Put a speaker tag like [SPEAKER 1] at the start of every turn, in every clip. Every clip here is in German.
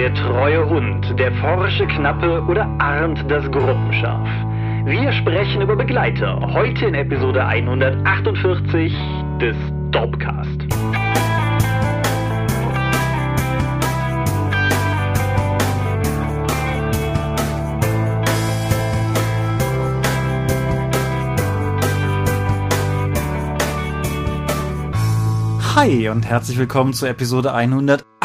[SPEAKER 1] der treue Hund, der forsche Knappe oder Arndt das Gruppenschaf. Wir sprechen über Begleiter, heute in Episode 148 des Dopcast.
[SPEAKER 2] Hi und herzlich willkommen zur Episode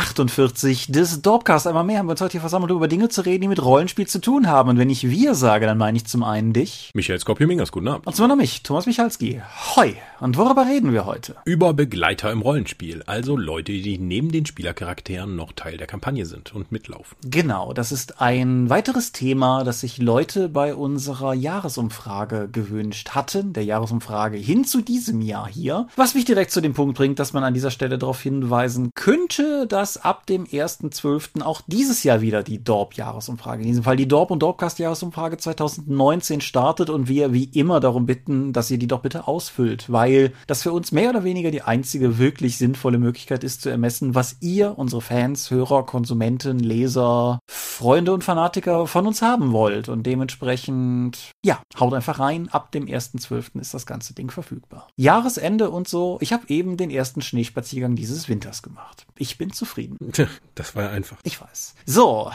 [SPEAKER 2] 148 des Dorpcast. Einmal mehr haben wir uns heute hier versammelt, um über Dinge zu reden, die mit Rollenspiel zu tun haben. Und wenn ich wir sage, dann meine ich zum einen dich.
[SPEAKER 3] Michael Skopje-Mingers, guten Abend.
[SPEAKER 2] Und zum anderen mich, Thomas Michalski. Hoi. Und worüber reden wir heute?
[SPEAKER 3] Über Begleiter im Rollenspiel, also Leute, die neben den Spielercharakteren noch Teil der Kampagne sind und mitlaufen.
[SPEAKER 2] Genau, das ist ein weiteres Thema, das sich Leute bei unserer Jahresumfrage gewünscht hatten, der Jahresumfrage hin zu diesem Jahr hier. Was mich direkt zu dem Punkt bringt, dass man an dieser Stelle darauf hinweisen könnte, dass ab dem 1.12. auch dieses Jahr wieder die Dorp-Jahresumfrage, in diesem Fall die Dorp- und Dorpcast-Jahresumfrage 2019 startet und wir wie immer darum bitten, dass ihr die doch bitte ausfüllt, weil das für uns mehr oder weniger die einzige wirklich sinnvolle Möglichkeit ist zu ermessen, was ihr, unsere Fans, Hörer, Konsumenten, Leser, Freunde und Fanatiker von uns haben wollt. Und dementsprechend, ja, haut einfach rein. Ab dem 1.12. ist das ganze Ding verfügbar. Jahresende und so. Ich habe eben den ersten Schneespaziergang dieses Winters gemacht. Ich bin zufrieden.
[SPEAKER 3] Das war ja einfach.
[SPEAKER 2] Ich weiß. So.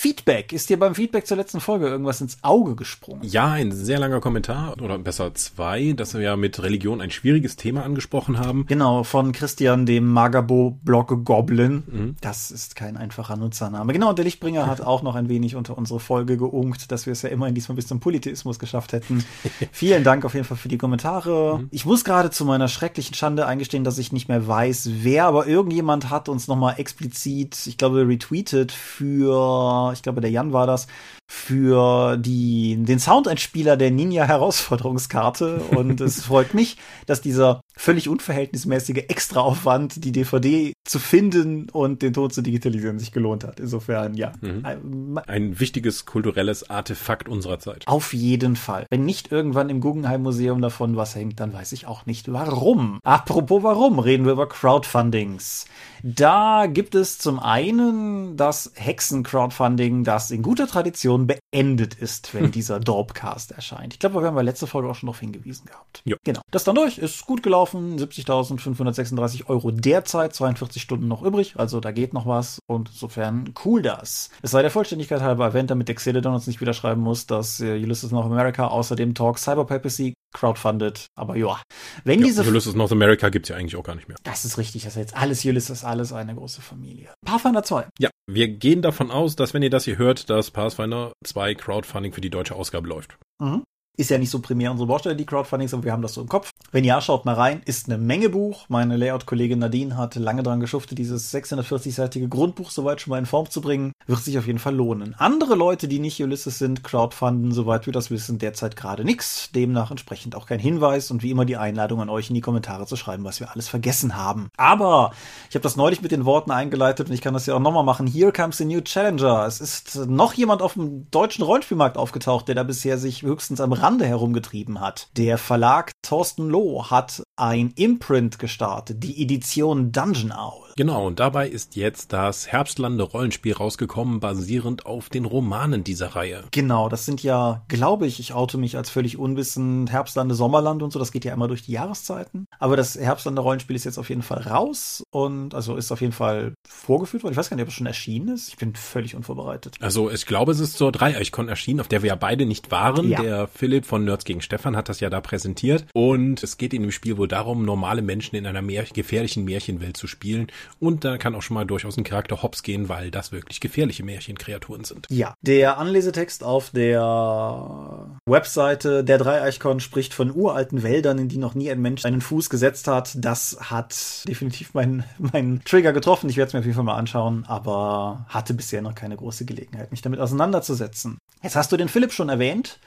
[SPEAKER 2] Feedback. Ist dir beim Feedback zur letzten Folge irgendwas ins Auge gesprungen?
[SPEAKER 3] Ja, ein sehr langer Kommentar oder besser zwei, dass wir ja mit Religion ein schwieriges Thema angesprochen haben.
[SPEAKER 2] Genau, von Christian, dem Magabo-Blog Goblin. Mhm. Das ist kein einfacher Nutzername. Genau, und der Lichtbringer hat auch noch ein wenig unter unsere Folge geunkt, dass wir es ja immerhin diesmal bis zum Politismus geschafft hätten. Vielen Dank auf jeden Fall für die Kommentare. Mhm. Ich muss gerade zu meiner schrecklichen Schande eingestehen, dass ich nicht mehr weiß, wer, aber irgendjemand hat uns nochmal explizit, ich glaube, retweetet für ich glaube, der Jan war das, für die, den Soundeinspieler der Ninja Herausforderungskarte. Und es freut mich, dass dieser völlig unverhältnismäßige Extraaufwand, die DVD zu finden und den Ton zu digitalisieren, sich gelohnt hat. Insofern, ja.
[SPEAKER 3] Mhm. Ein wichtiges kulturelles Artefakt unserer Zeit.
[SPEAKER 2] Auf jeden Fall. Wenn nicht irgendwann im Guggenheim Museum davon was hängt, dann weiß ich auch nicht warum. Apropos warum, reden wir über Crowdfundings. Da gibt es zum einen das Hexen-Crowdfunding, das in guter Tradition beendet ist, wenn dieser Dorpcast erscheint. Ich glaube, wir haben bei letzter Folge auch schon darauf hingewiesen gehabt.
[SPEAKER 3] Ja.
[SPEAKER 2] Genau. Das dann durch, ist gut gelaufen, 70.536 Euro derzeit, 42 Stunden noch übrig, also da geht noch was und insofern cool das. Es sei der Vollständigkeit halber erwähnt, damit der Xeledon uns nicht wieder schreiben muss, dass äh, Ulysses North America außerdem Talk Cyber Papacy crowdfunded, aber ja. Wenn
[SPEAKER 3] ja,
[SPEAKER 2] diese
[SPEAKER 3] Ulysses North America gibt's ja eigentlich auch gar nicht mehr.
[SPEAKER 2] Das ist richtig, das ist jetzt alles Ulysses, alles eine große Familie. Pathfinder 2.
[SPEAKER 3] Ja, wir gehen davon aus, dass wenn ihr das hier hört, dass Pathfinder 2 Crowdfunding für die deutsche Ausgabe läuft.
[SPEAKER 2] Mhm. Ist ja nicht so primär unsere Baustelle, die Crowdfundings, aber wir haben das so im Kopf. Wenn ja, schaut mal rein. Ist eine Menge Buch. Meine Layout-Kollegin Nadine hat lange dran geschuftet, dieses 640-seitige Grundbuch soweit schon mal in Form zu bringen. Wird sich auf jeden Fall lohnen. Andere Leute, die nicht Ulysses sind, crowdfunden, soweit wir das wissen, derzeit gerade nichts. Demnach entsprechend auch kein Hinweis und wie immer die Einladung an euch in die Kommentare zu schreiben, was wir alles vergessen haben. Aber ich habe das neulich mit den Worten eingeleitet und ich kann das ja auch nochmal machen. Here comes a new challenger. Es ist noch jemand auf dem deutschen Rollenspielmarkt aufgetaucht, der da bisher sich höchstens am Rande herumgetrieben hat. Der Verlag Thorsten Loh hat ein Imprint gestartet, die Edition Dungeon Owl.
[SPEAKER 3] Genau, und dabei ist jetzt das Herbstlande Rollenspiel rausgekommen, basierend auf den Romanen dieser Reihe.
[SPEAKER 2] Genau, das sind ja, glaube ich, ich oute mich als völlig unwissend, Herbstlande, Sommerland und so, das geht ja immer durch die Jahreszeiten. Aber das Herbstlande Rollenspiel ist jetzt auf jeden Fall raus und also ist auf jeden Fall vorgeführt worden. Ich weiß gar nicht, ob es schon erschienen ist. Ich bin völlig unvorbereitet.
[SPEAKER 3] Also ich glaube, es ist zur Dreieichkon erschienen, auf der wir ja beide nicht waren. Ja. Der Philipp von Nerds gegen Stefan hat das ja da präsentiert. Und es geht in dem Spiel wohl darum, normale Menschen in einer Mär gefährlichen Märchenwelt zu spielen. Und da kann auch schon mal durchaus ein Charakter hops gehen, weil das wirklich gefährliche Märchenkreaturen sind.
[SPEAKER 2] Ja, der Anlesetext auf der Webseite der Dreieichkon spricht von uralten Wäldern, in die noch nie ein Mensch einen Fuß gesetzt hat. Das hat definitiv meinen, meinen Trigger getroffen. Ich werde es mir auf jeden Fall mal anschauen, aber hatte bisher noch keine große Gelegenheit, mich damit auseinanderzusetzen. Jetzt hast du den Philipp schon erwähnt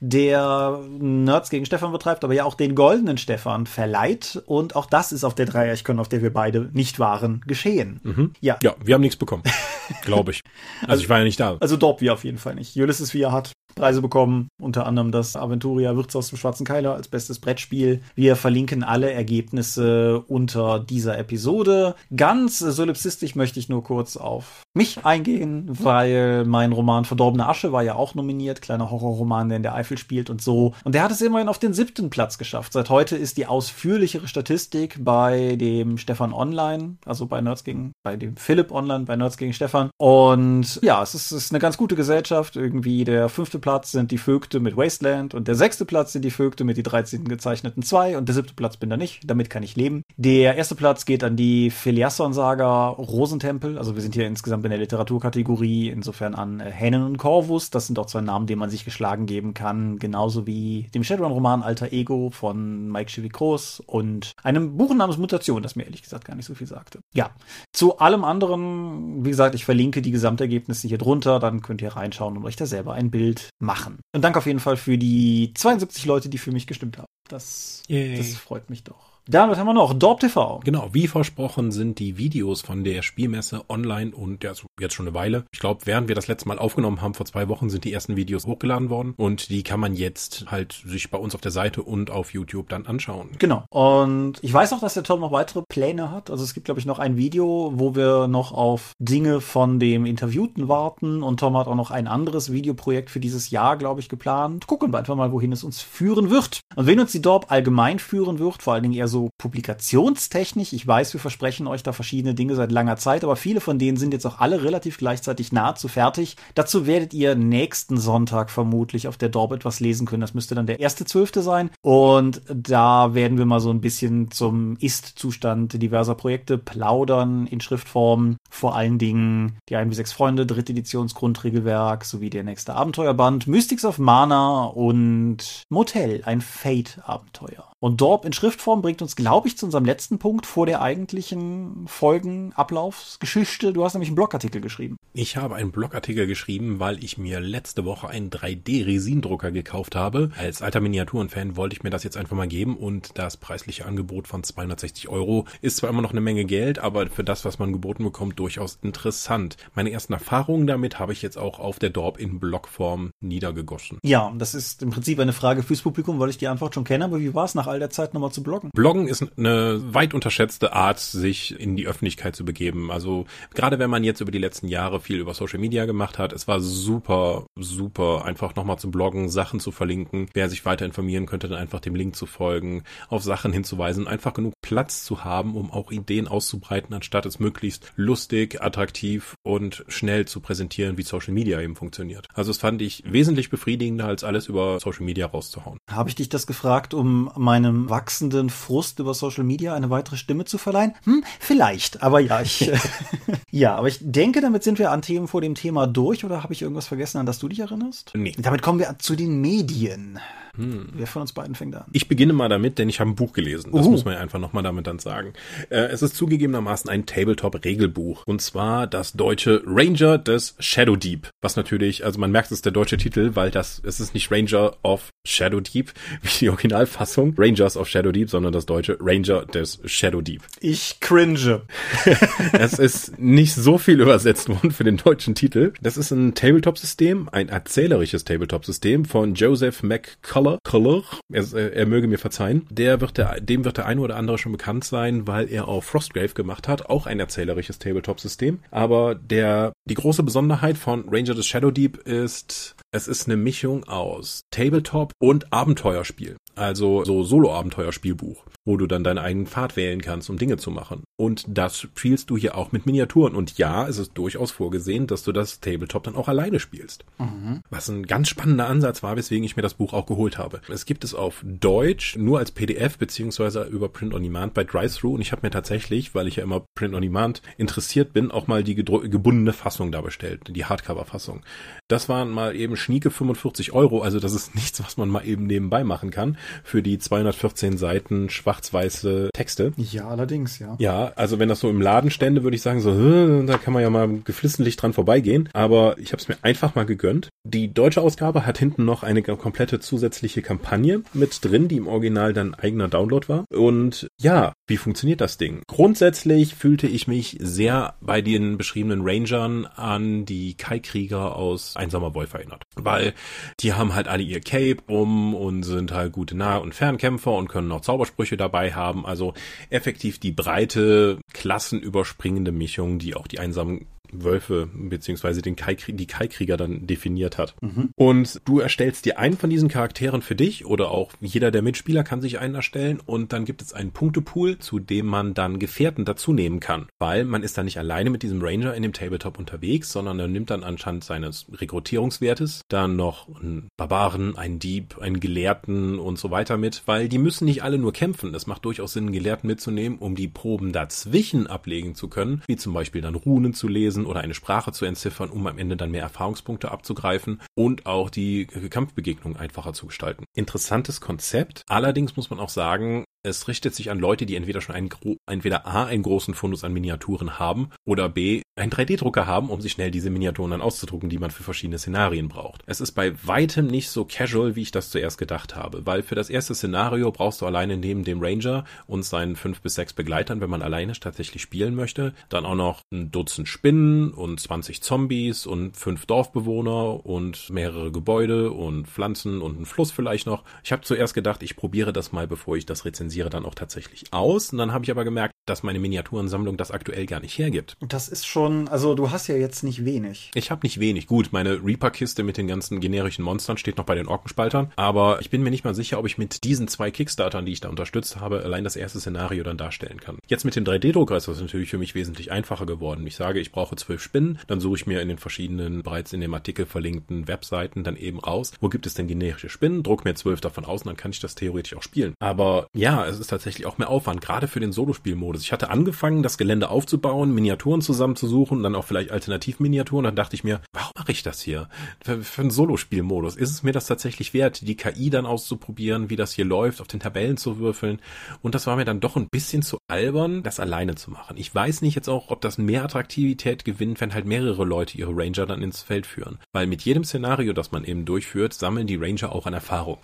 [SPEAKER 2] der Nerds gegen Stefan betreibt, aber ja auch den goldenen Stefan verleiht. Und auch das ist auf der Dreieichkon, auf der wir beide nicht waren, geschehen.
[SPEAKER 3] Mhm. Ja. Ja, wir haben nichts bekommen. Glaube ich. Also, also, ich war ja nicht da.
[SPEAKER 2] Also Dorp wir auf jeden Fall nicht. Ulysses wir hat Preise bekommen, unter anderem das Aventuria Wirtshaus zum Schwarzen Keiler als bestes Brettspiel. Wir verlinken alle Ergebnisse unter dieser Episode. Ganz solipsistisch möchte ich nur kurz auf mich eingehen, weil mein Roman Verdorbene Asche war ja auch nominiert, kleiner Horrorroman, der in der Eifel spielt und so. Und der hat es immerhin auf den siebten Platz geschafft. Seit heute ist die ausführlichere Statistik bei dem Stefan Online, also bei Nerds gegen, bei dem Philipp Online, bei Nerds gegen Stefan. Und ja, es ist, es ist eine ganz gute Gesellschaft. Irgendwie der fünfte Platz sind die Vögte mit Wasteland und der sechste Platz sind die Vögte mit die 13 gezeichneten zwei und der siebte Platz bin da nicht. Damit kann ich leben. Der erste Platz geht an die Filiasson-Saga Rosentempel. Also wir sind hier insgesamt in der Literaturkategorie, insofern an äh, Hennen und Corvus. Das sind auch zwei Namen, denen man sich geschlagen geben kann. Genauso wie dem Shadowrun-Roman Alter Ego von Mike Chevy-Groß und einem Buch namens Mutation, das mir ehrlich gesagt gar nicht so viel sagte. Ja, zu allem anderen, wie gesagt, ich verlinke die Gesamtergebnisse hier drunter, dann könnt ihr reinschauen und euch da selber ein Bild machen. Und danke auf jeden Fall für die 72 Leute, die für mich gestimmt haben. Das, das freut mich doch. Dann, was haben wir noch? Dorp TV.
[SPEAKER 3] Genau, wie versprochen sind die Videos von der Spielmesse online und ja, jetzt schon eine Weile. Ich glaube, während wir das letzte Mal aufgenommen haben, vor zwei Wochen, sind die ersten Videos hochgeladen worden und die kann man jetzt halt sich bei uns auf der Seite und auf YouTube dann anschauen.
[SPEAKER 2] Genau. Und ich weiß auch, dass der Tom noch weitere Pläne hat. Also es gibt, glaube ich, noch ein Video, wo wir noch auf Dinge von dem Interviewten warten und Tom hat auch noch ein anderes Videoprojekt für dieses Jahr, glaube ich, geplant. Gucken wir einfach mal, wohin es uns führen wird. Und wenn uns die Dorp allgemein führen wird, vor allen Dingen eher so publikationstechnisch. Ich weiß, wir versprechen euch da verschiedene Dinge seit langer Zeit, aber viele von denen sind jetzt auch alle relativ gleichzeitig nahezu fertig. Dazu werdet ihr nächsten Sonntag vermutlich auf der Dorp etwas lesen können. Das müsste dann der erste Zwölfte sein. Und da werden wir mal so ein bisschen zum Ist-Zustand diverser Projekte plaudern in Schriftform. Vor allen Dingen die 1 bis 6 Freunde, dritte Editionsgrundregelwerk sowie der nächste Abenteuerband, Mystics of Mana und Motel, ein Fate-Abenteuer. Und Dorp in Schriftform bringt uns, glaube ich, zu unserem letzten Punkt vor der eigentlichen Folgenablaufsgeschichte. Du hast nämlich einen Blogartikel geschrieben.
[SPEAKER 3] Ich habe einen Blogartikel geschrieben, weil ich mir letzte Woche einen 3D-Resindrucker gekauft habe. Als alter Miniaturenfan wollte ich mir das jetzt einfach mal geben und das preisliche Angebot von 260 Euro ist zwar immer noch eine Menge Geld, aber für das, was man geboten bekommt, durchaus interessant. Meine ersten Erfahrungen damit habe ich jetzt auch auf der Dorp in Blockform niedergegossen.
[SPEAKER 2] Ja, das ist im Prinzip eine Frage fürs Publikum, weil ich die Antwort schon kenne, aber wie war es nach all der Zeit nochmal zu bloggen?
[SPEAKER 3] Bloggen ist eine weit unterschätzte Art, sich in die Öffentlichkeit zu begeben. Also gerade wenn man jetzt über die letzten Jahre viel über Social Media gemacht hat, es war super, super einfach nochmal zu bloggen, Sachen zu verlinken. Wer sich weiter informieren könnte, dann einfach dem Link zu folgen, auf Sachen hinzuweisen, einfach genug Platz zu haben, um auch Ideen auszubreiten, anstatt es möglichst lustig, attraktiv und schnell zu präsentieren, wie Social Media eben funktioniert. Also es fand ich wesentlich befriedigender, als alles über Social Media rauszuhauen.
[SPEAKER 2] Habe ich dich das gefragt, um meinem wachsenden Frust über Social Media eine weitere Stimme zu verleihen? Hm, vielleicht, aber ja, ich ja, aber ich denke, damit sind wir an Themen vor dem Thema durch oder habe ich irgendwas vergessen, an das du dich erinnerst?
[SPEAKER 3] Nee.
[SPEAKER 2] Damit kommen wir zu den Medien. Hm. Wer von uns beiden fängt an?
[SPEAKER 3] Ich beginne mal damit, denn ich habe ein Buch gelesen. Das uh. muss man ja einfach nochmal damit dann sagen. Äh, es ist zugegebenermaßen ein Tabletop-Regelbuch. Und zwar das deutsche Ranger des Shadow Deep. Was natürlich, also man merkt, es ist der deutsche Titel, weil das, es ist nicht Ranger of Shadow Deep, wie die Originalfassung, Rangers of Shadow Deep, sondern das deutsche Ranger des Shadow Deep.
[SPEAKER 2] Ich cringe.
[SPEAKER 3] es ist nicht so viel übersetzt worden für den deutschen Titel. Das ist ein Tabletop-System, ein erzählerisches Tabletop-System von Joseph McCullough. Color, er, er möge mir verzeihen. Der wird der, dem wird der eine oder andere schon bekannt sein, weil er auch Frostgrave gemacht hat, auch ein erzählerisches Tabletop-System. Aber der, die große Besonderheit von Ranger des Shadow Deep ist, es ist eine Mischung aus Tabletop und Abenteuerspiel. Also so Solo-Abenteuerspielbuch, wo du dann deinen eigenen Pfad wählen kannst, um Dinge zu machen. Und das spielst du hier auch mit Miniaturen. Und ja, es ist durchaus vorgesehen, dass du das Tabletop dann auch alleine spielst. Mhm. Was ein ganz spannender Ansatz war, weswegen ich mir das Buch auch geholt habe. Es gibt es auf Deutsch nur als PDF beziehungsweise über Print on Demand bei Drive-Thru. Und ich habe mir tatsächlich, weil ich ja immer Print on Demand interessiert bin, auch mal die gebundene Fassung da bestellt, die Hardcover-Fassung. Das waren mal eben schnieke 45 Euro, also das ist nichts, was man mal eben nebenbei machen kann. für die 214 Seiten schwarz-weiße Texte.
[SPEAKER 2] Ja, allerdings, ja.
[SPEAKER 3] Ja, also wenn das so im Laden stände, würde ich sagen, so, da kann man ja mal geflissentlich dran vorbeigehen. Aber ich habe es mir einfach mal gegönnt. Die deutsche Ausgabe hat hinten noch eine komplette zusätzliche Kampagne mit drin, die im Original dann eigener Download war. Und ja, wie funktioniert das Ding? Grundsätzlich fühlte ich mich sehr bei den beschriebenen Rangern an die Kai-Krieger aus Einsamer Wolf erinnert. Weil die haben halt alle ihr Cape um und sind halt gute Nah- und Fernkämpfer und können auch Zaubersprüche dabei haben. Also effektiv die breite, klassenüberspringende Mischung, die auch die einsamen Wölfe beziehungsweise den Kai, die Kai-Krieger dann definiert hat. Mhm. Und du erstellst dir einen von diesen Charakteren für dich oder auch jeder der Mitspieler kann sich einen erstellen und dann gibt es einen Punktepool, zu dem man dann Gefährten dazu nehmen kann, weil man ist dann nicht alleine mit diesem Ranger in dem Tabletop unterwegs, sondern er nimmt dann anscheinend seines Rekrutierungswertes dann noch einen Barbaren, einen Dieb, einen Gelehrten und so weiter mit, weil die müssen nicht alle nur kämpfen. Es macht durchaus Sinn, einen Gelehrten mitzunehmen, um die Proben dazwischen ablegen zu können, wie zum Beispiel dann Runen zu lesen lesen oder eine Sprache zu entziffern, um am Ende dann mehr Erfahrungspunkte abzugreifen und auch die Kampfbegegnung einfacher zu gestalten. Interessantes Konzept. Allerdings muss man auch sagen, es richtet sich an Leute, die entweder schon einen, entweder A, einen großen Fundus an Miniaturen haben oder B, einen 3D-Drucker haben, um sich schnell diese Miniaturen dann auszudrucken, die man für verschiedene Szenarien braucht. Es ist bei weitem nicht so casual, wie ich das zuerst gedacht habe, weil für das erste Szenario brauchst du alleine neben dem Ranger und seinen fünf bis sechs Begleitern, wenn man alleine tatsächlich spielen möchte, dann auch noch ein Dutzend Spinnen und 20 Zombies und fünf Dorfbewohner und mehrere Gebäude und Pflanzen und einen Fluss vielleicht noch. Ich habe zuerst gedacht, ich probiere das mal, bevor ich das rezensiere lizenziere dann auch tatsächlich aus. Und dann habe ich aber gemerkt, dass meine Miniaturensammlung das aktuell gar nicht hergibt.
[SPEAKER 2] Das ist schon, also du hast ja jetzt nicht wenig.
[SPEAKER 3] Ich habe nicht wenig. Gut, meine Reaper-Kiste mit den ganzen generischen Monstern steht noch bei den Orkenspaltern, aber ich bin mir nicht mal sicher, ob ich mit diesen zwei Kickstartern, die ich da unterstützt habe, allein das erste Szenario dann darstellen kann. Jetzt mit dem 3D-Drucker ist das natürlich für mich wesentlich einfacher geworden. Ich sage, ich brauche zwölf Spinnen, dann suche ich mir in den verschiedenen bereits in dem Artikel verlinkten Webseiten dann eben raus, wo gibt es denn generische Spinnen, druck mir zwölf davon aus und dann kann ich das theoretisch auch spielen. Aber ja, es ist tatsächlich auch mehr Aufwand, gerade für den Solospielmodus. Ich hatte angefangen, das Gelände aufzubauen, Miniaturen zusammenzusuchen, dann auch vielleicht Alternativminiaturen. Dann dachte ich mir, warum mache ich das hier? Für, für einen Solospielmodus. Ist es mir das tatsächlich wert, die KI dann auszuprobieren, wie das hier läuft, auf den Tabellen zu würfeln? Und das war mir dann doch ein bisschen zu albern, das alleine zu machen. Ich weiß nicht jetzt auch, ob das mehr Attraktivität gewinnt, wenn halt mehrere Leute ihre Ranger dann ins Feld führen. Weil mit jedem Szenario, das man eben durchführt, sammeln die Ranger auch an Erfahrung.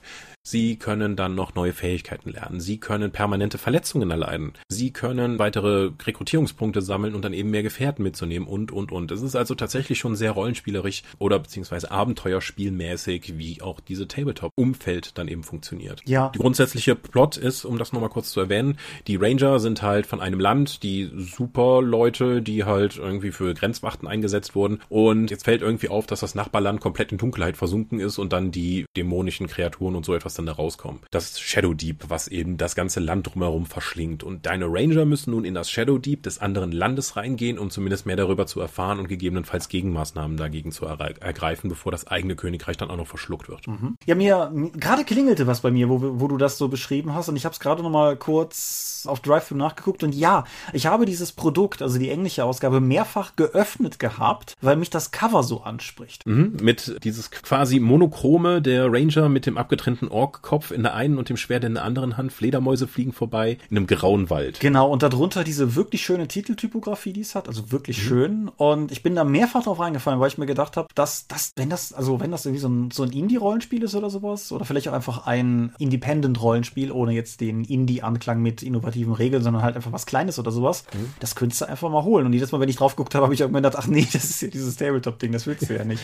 [SPEAKER 3] Sie können dann noch neue Fähigkeiten lernen. Sie können permanente Verletzungen erleiden. Sie können weitere Rekrutierungspunkte sammeln und dann eben mehr Gefährten mitzunehmen und, und, und. Es ist also tatsächlich schon sehr rollenspielerisch oder beziehungsweise abenteuerspielmäßig, wie auch diese Tabletop-Umfeld dann eben funktioniert.
[SPEAKER 2] Ja.
[SPEAKER 3] Die grundsätzliche Plot ist, um das nochmal kurz zu erwähnen, die Ranger sind halt von einem Land, die super Leute, die halt irgendwie für Grenzwachten eingesetzt wurden. Und jetzt fällt irgendwie auf, dass das Nachbarland komplett in Dunkelheit versunken ist und dann die dämonischen Kreaturen und so etwas dann da rauskommen. Das Shadow Deep, was eben das ganze Land drumherum verschlingt. Und deine Ranger müssen nun in das Shadow Deep des anderen Landes reingehen, um zumindest mehr darüber zu erfahren und gegebenenfalls Gegenmaßnahmen dagegen zu ergreifen, bevor das eigene Königreich dann auch noch verschluckt wird.
[SPEAKER 2] Mhm. Ja, mir gerade klingelte was bei mir, wo, wo du das so beschrieben hast. Und ich habe es gerade noch mal kurz auf Drive nachgeguckt. Und ja, ich habe dieses Produkt, also die englische Ausgabe, mehrfach geöffnet gehabt, weil mich das Cover so anspricht.
[SPEAKER 3] Mhm, mit dieses quasi monochrome der Ranger mit dem abgetrennten Ork Orkkopf in der einen und dem Schwert in der anderen Hand. Fledermäuse fliegen vorbei in einem grauen Wald.
[SPEAKER 2] Genau, und darunter diese wirklich schöne Titeltypografie, die es hat. Also wirklich mhm. schön. Und ich bin da mehrfach drauf reingefallen, weil ich mir gedacht habe, dass das, wenn das, also wenn das irgendwie so ein, so ein Indie-Rollenspiel ist oder sowas, oder vielleicht auch einfach ein Independent-Rollenspiel, ohne jetzt den Indie-Anklang mit innovativen Regeln, sondern halt einfach was Kleines oder sowas, mhm. das könntest du einfach mal holen. Und jedes Mal, wenn ich drauf geguckt habe, habe ich irgendwann gedacht, ach nee, das ist ja dieses Tabletop-Ding, das willst du ja nicht.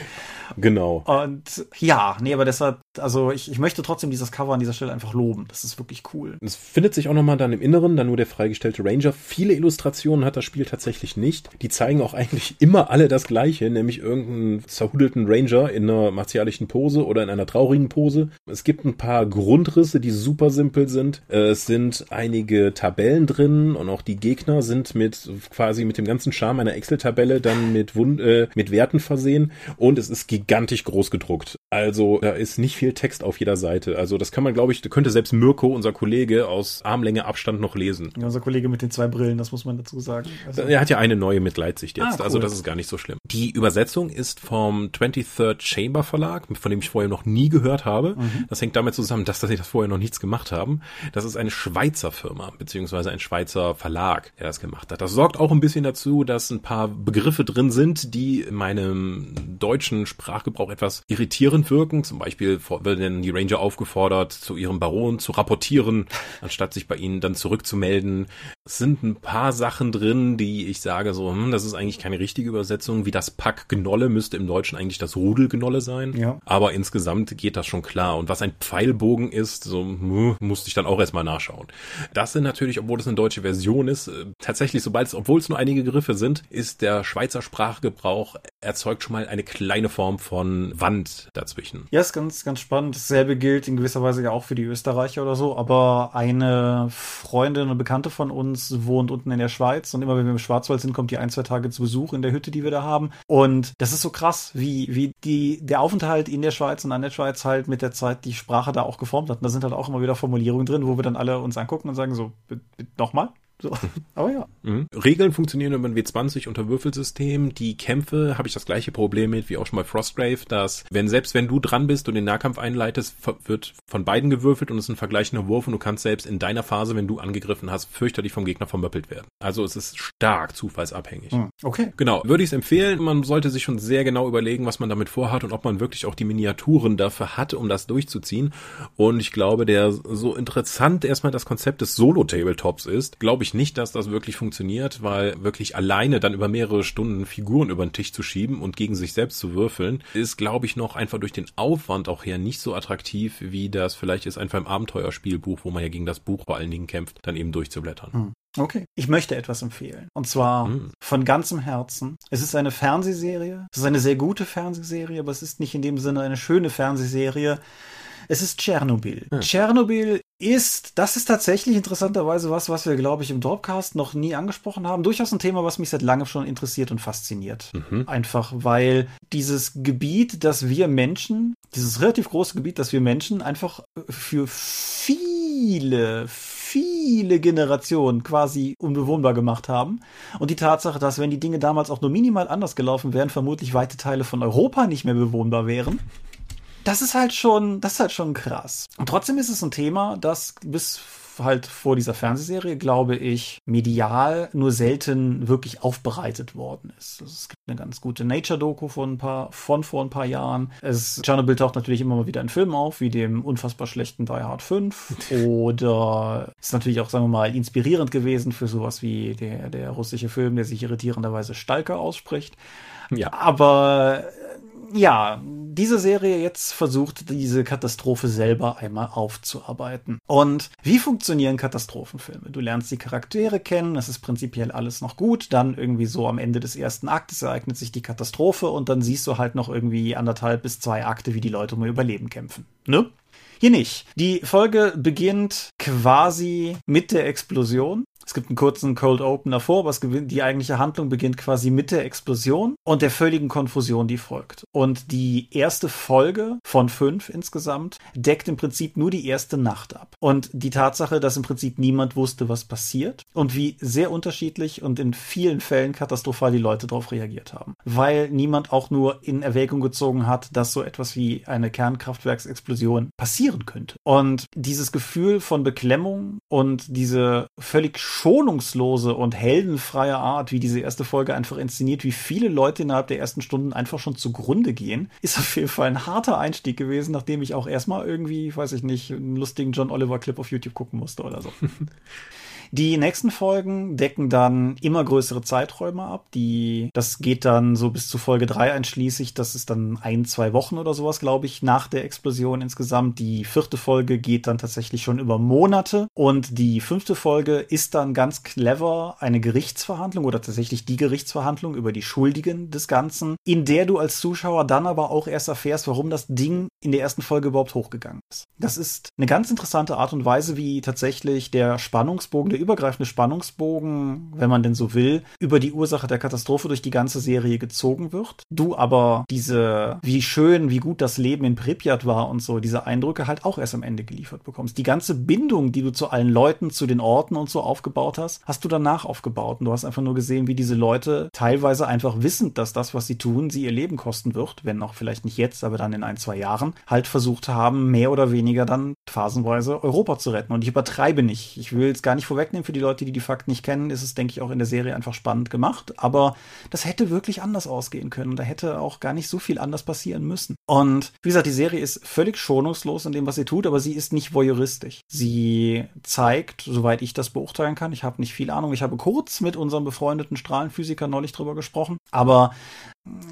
[SPEAKER 3] genau.
[SPEAKER 2] Und ja, nee, aber deshalb, also ich, ich möchte trotzdem dieses Cover an dieser Stelle einfach loben. Das ist wirklich cool.
[SPEAKER 3] Es findet sich auch nochmal dann im Inneren, dann nur der freigestellte Ranger. Viele Illustrationen hat das Spiel tatsächlich nicht. Die zeigen auch eigentlich immer alle das Gleiche, nämlich irgendeinen zerhudelten Ranger in einer martialischen Pose oder in einer traurigen Pose. Es gibt ein paar Grundrisse, die super simpel sind. Es sind einige Tabellen drin und auch die Gegner sind mit quasi mit dem ganzen Charme einer Excel-Tabelle dann mit, Wund äh, mit Werten versehen und es ist gigantisch groß gedruckt. Also da ist nicht viel Text auf jeder Seite. Also das kann man, glaube ich, könnte selbst Mirko, unser Kollege, aus Armlänge Abstand noch lesen.
[SPEAKER 2] Ja, unser Kollege mit den zwei Brillen, das muss man dazu sagen.
[SPEAKER 3] Also, er hat ja eine neue mit Leitsicht jetzt, ah, cool. also das ist gar nicht so schlimm. Die Übersetzung ist vom 23rd Chamber Verlag, von dem ich vorher noch nie gehört habe. Mhm. Das hängt damit zusammen, dass, dass sie das vorher noch nichts gemacht haben. Das ist eine Schweizer Firma, beziehungsweise ein Schweizer Verlag, der das gemacht hat. Das sorgt auch ein bisschen dazu, dass ein paar Begriffe drin sind, die in meinem deutschen Sprachgebrauch etwas irritierend wirken. Zum Beispiel werden die Ranger aufgefordert, zu ihrem Baron zu rapportieren, anstatt sich bei ihnen dann zurückzumelden. Es sind ein paar Sachen drin, die ich sage so, hm, das ist eigentlich keine richtige Übersetzung. Wie das Pack Gnolle müsste im Deutschen eigentlich das Rudelgnolle sein. Ja. Aber insgesamt geht das schon klar. Und was ein Pfeilbogen ist, so hm, musste ich dann auch erstmal nachschauen. Das sind natürlich, obwohl es eine deutsche Version ist, äh, tatsächlich, sobald es, obwohl es nur einige Griffe sind, ist der Schweizer Sprachgebrauch erzeugt schon mal eine kleine Form von Wand dazwischen.
[SPEAKER 2] Ja, ist ganz, ganz spannend. Dasselbe gilt in gewisser Weise ja auch für die Österreicher oder so, aber eine Freundin und Bekannte von uns wohnt unten in der Schweiz und immer wenn wir im Schwarzwald sind, kommt die ein, zwei Tage zu Besuch in der Hütte, die wir da haben. Und das ist so krass, wie, wie die, der Aufenthalt in der Schweiz und an der Schweiz halt mit der Zeit die Sprache da auch geformt hat. Und da sind halt auch immer wieder Formulierungen drin, wo wir dann alle uns angucken und sagen so, nochmal? So.
[SPEAKER 3] Aber ja. Mhm. Regeln funktionieren über ein W20 unter Würfelsystem. Die Kämpfe habe ich das gleiche Problem mit wie auch schon bei Frostgrave, dass wenn selbst wenn du dran bist und den Nahkampf einleitest, wird von beiden gewürfelt und es ist ein vergleichender Wurf und du kannst selbst in deiner Phase, wenn du angegriffen hast, fürchterlich vom Gegner vermöppelt werden. Also es ist stark zufallsabhängig. Mhm.
[SPEAKER 2] Okay.
[SPEAKER 3] Genau. Würde ich es empfehlen. Man sollte sich schon sehr genau überlegen, was man damit vorhat und ob man wirklich auch die Miniaturen dafür hat, um das durchzuziehen. Und ich glaube, der so interessant erstmal das Konzept des Solo-Tabletops ist, glaube ich nicht, dass das wirklich funktioniert, weil wirklich alleine dann über mehrere Stunden Figuren über den Tisch zu schieben und gegen sich selbst zu würfeln, ist, glaube ich, noch einfach durch den Aufwand auch her nicht so attraktiv, wie das vielleicht ist einfach im Abenteuerspielbuch, wo man ja gegen das Buch vor allen Dingen kämpft, dann eben durchzublättern. Hm.
[SPEAKER 2] Okay. Ich möchte etwas empfehlen. Und zwar hm. von ganzem Herzen. Es ist eine Fernsehserie. Es ist eine sehr gute Fernsehserie, aber es ist nicht in dem Sinne eine schöne Fernsehserie. Es ist Tschernobyl. Hm. Tschernobyl ist, das ist tatsächlich interessanterweise was, was wir, glaube ich, im Dropcast noch nie angesprochen haben. Durchaus ein Thema, was mich seit langem schon interessiert und fasziniert. Mhm. Einfach, weil dieses Gebiet, das wir Menschen, dieses relativ große Gebiet, das wir Menschen einfach für viele, viele Generationen quasi unbewohnbar gemacht haben. Und die Tatsache, dass wenn die Dinge damals auch nur minimal anders gelaufen wären, vermutlich weite Teile von Europa nicht mehr bewohnbar wären das ist halt schon, das ist halt schon krass. Und trotzdem ist es ein Thema, das bis halt vor dieser Fernsehserie, glaube ich, medial nur selten wirklich aufbereitet worden ist. Also es gibt eine ganz gute Nature-Doku von, ein paar, von vor ein paar Jahren. Es, Chernobyl taucht natürlich immer mal wieder in Filmen auf, wie dem unfassbar schlechten Die Hard 5. Oder ist natürlich auch, sagen wir mal, inspirierend gewesen für sowas wie der, der russische Film, der sich irritierenderweise Stalker ausspricht. Ja. Aber ja, diese Serie jetzt versucht, diese Katastrophe selber einmal aufzuarbeiten. Und wie funktionieren Katastrophenfilme? Du lernst die Charaktere kennen, es ist prinzipiell alles noch gut, dann irgendwie so am Ende des ersten Aktes ereignet sich die Katastrophe und dann siehst du halt noch irgendwie anderthalb bis zwei Akte, wie die Leute um ihr Überleben kämpfen. Ne? Hier nicht. Die Folge beginnt quasi mit der Explosion. Es gibt einen kurzen Cold Open davor, aber es die eigentliche Handlung beginnt quasi mit der Explosion und der völligen Konfusion, die folgt. Und die erste Folge von fünf insgesamt deckt im Prinzip nur die erste Nacht ab. Und die Tatsache, dass im Prinzip niemand wusste, was passiert und wie sehr unterschiedlich und in vielen Fällen katastrophal die Leute darauf reagiert haben. Weil niemand auch nur in Erwägung gezogen hat, dass so etwas wie eine Kernkraftwerksexplosion passieren könnte. Und dieses Gefühl von Beklemmung und diese völlig schonungslose und heldenfreie Art, wie diese erste Folge einfach inszeniert, wie viele Leute innerhalb der ersten Stunden einfach schon zugrunde gehen, ist auf jeden Fall ein harter Einstieg gewesen, nachdem ich auch erstmal irgendwie, weiß ich nicht, einen lustigen John Oliver Clip auf YouTube gucken musste oder so. Die nächsten Folgen decken dann immer größere Zeiträume ab. Die, das geht dann so bis zu Folge drei einschließlich. Das ist dann ein, zwei Wochen oder sowas, glaube ich, nach der Explosion insgesamt. Die vierte Folge geht dann tatsächlich schon über Monate. Und die fünfte Folge ist dann ganz clever eine Gerichtsverhandlung oder tatsächlich die Gerichtsverhandlung über die Schuldigen des Ganzen, in der du als Zuschauer dann aber auch erst erfährst, warum das Ding in der ersten Folge überhaupt hochgegangen ist. Das ist eine ganz interessante Art und Weise, wie tatsächlich der Spannungsbogen, der übergreifende Spannungsbogen, wenn man denn so will, über die Ursache der Katastrophe durch die ganze Serie gezogen wird. Du aber diese, wie schön, wie gut das Leben in Pripyat war und so, diese Eindrücke halt auch erst am Ende geliefert bekommst. Die ganze Bindung, die du zu allen Leuten, zu den Orten und so aufgebaut hast, hast du danach aufgebaut. Und du hast einfach nur gesehen, wie diese Leute teilweise einfach wissend, dass das, was sie tun, sie ihr Leben kosten wird, wenn auch vielleicht nicht jetzt, aber dann in ein, zwei Jahren, halt versucht haben, mehr oder weniger dann phasenweise Europa zu retten. Und ich übertreibe nicht. Ich will es gar nicht vorwegnehmen für die Leute, die die Fakten nicht kennen, ist es, denke ich, auch in der Serie einfach spannend gemacht. Aber das hätte wirklich anders ausgehen können. Da hätte auch gar nicht so viel anders passieren müssen. Und wie gesagt, die Serie ist völlig schonungslos in dem, was sie tut, aber sie ist nicht voyeuristisch. Sie zeigt, soweit ich das beurteilen kann, ich habe nicht viel Ahnung, ich habe kurz mit unserem befreundeten Strahlenphysiker neulich drüber gesprochen, aber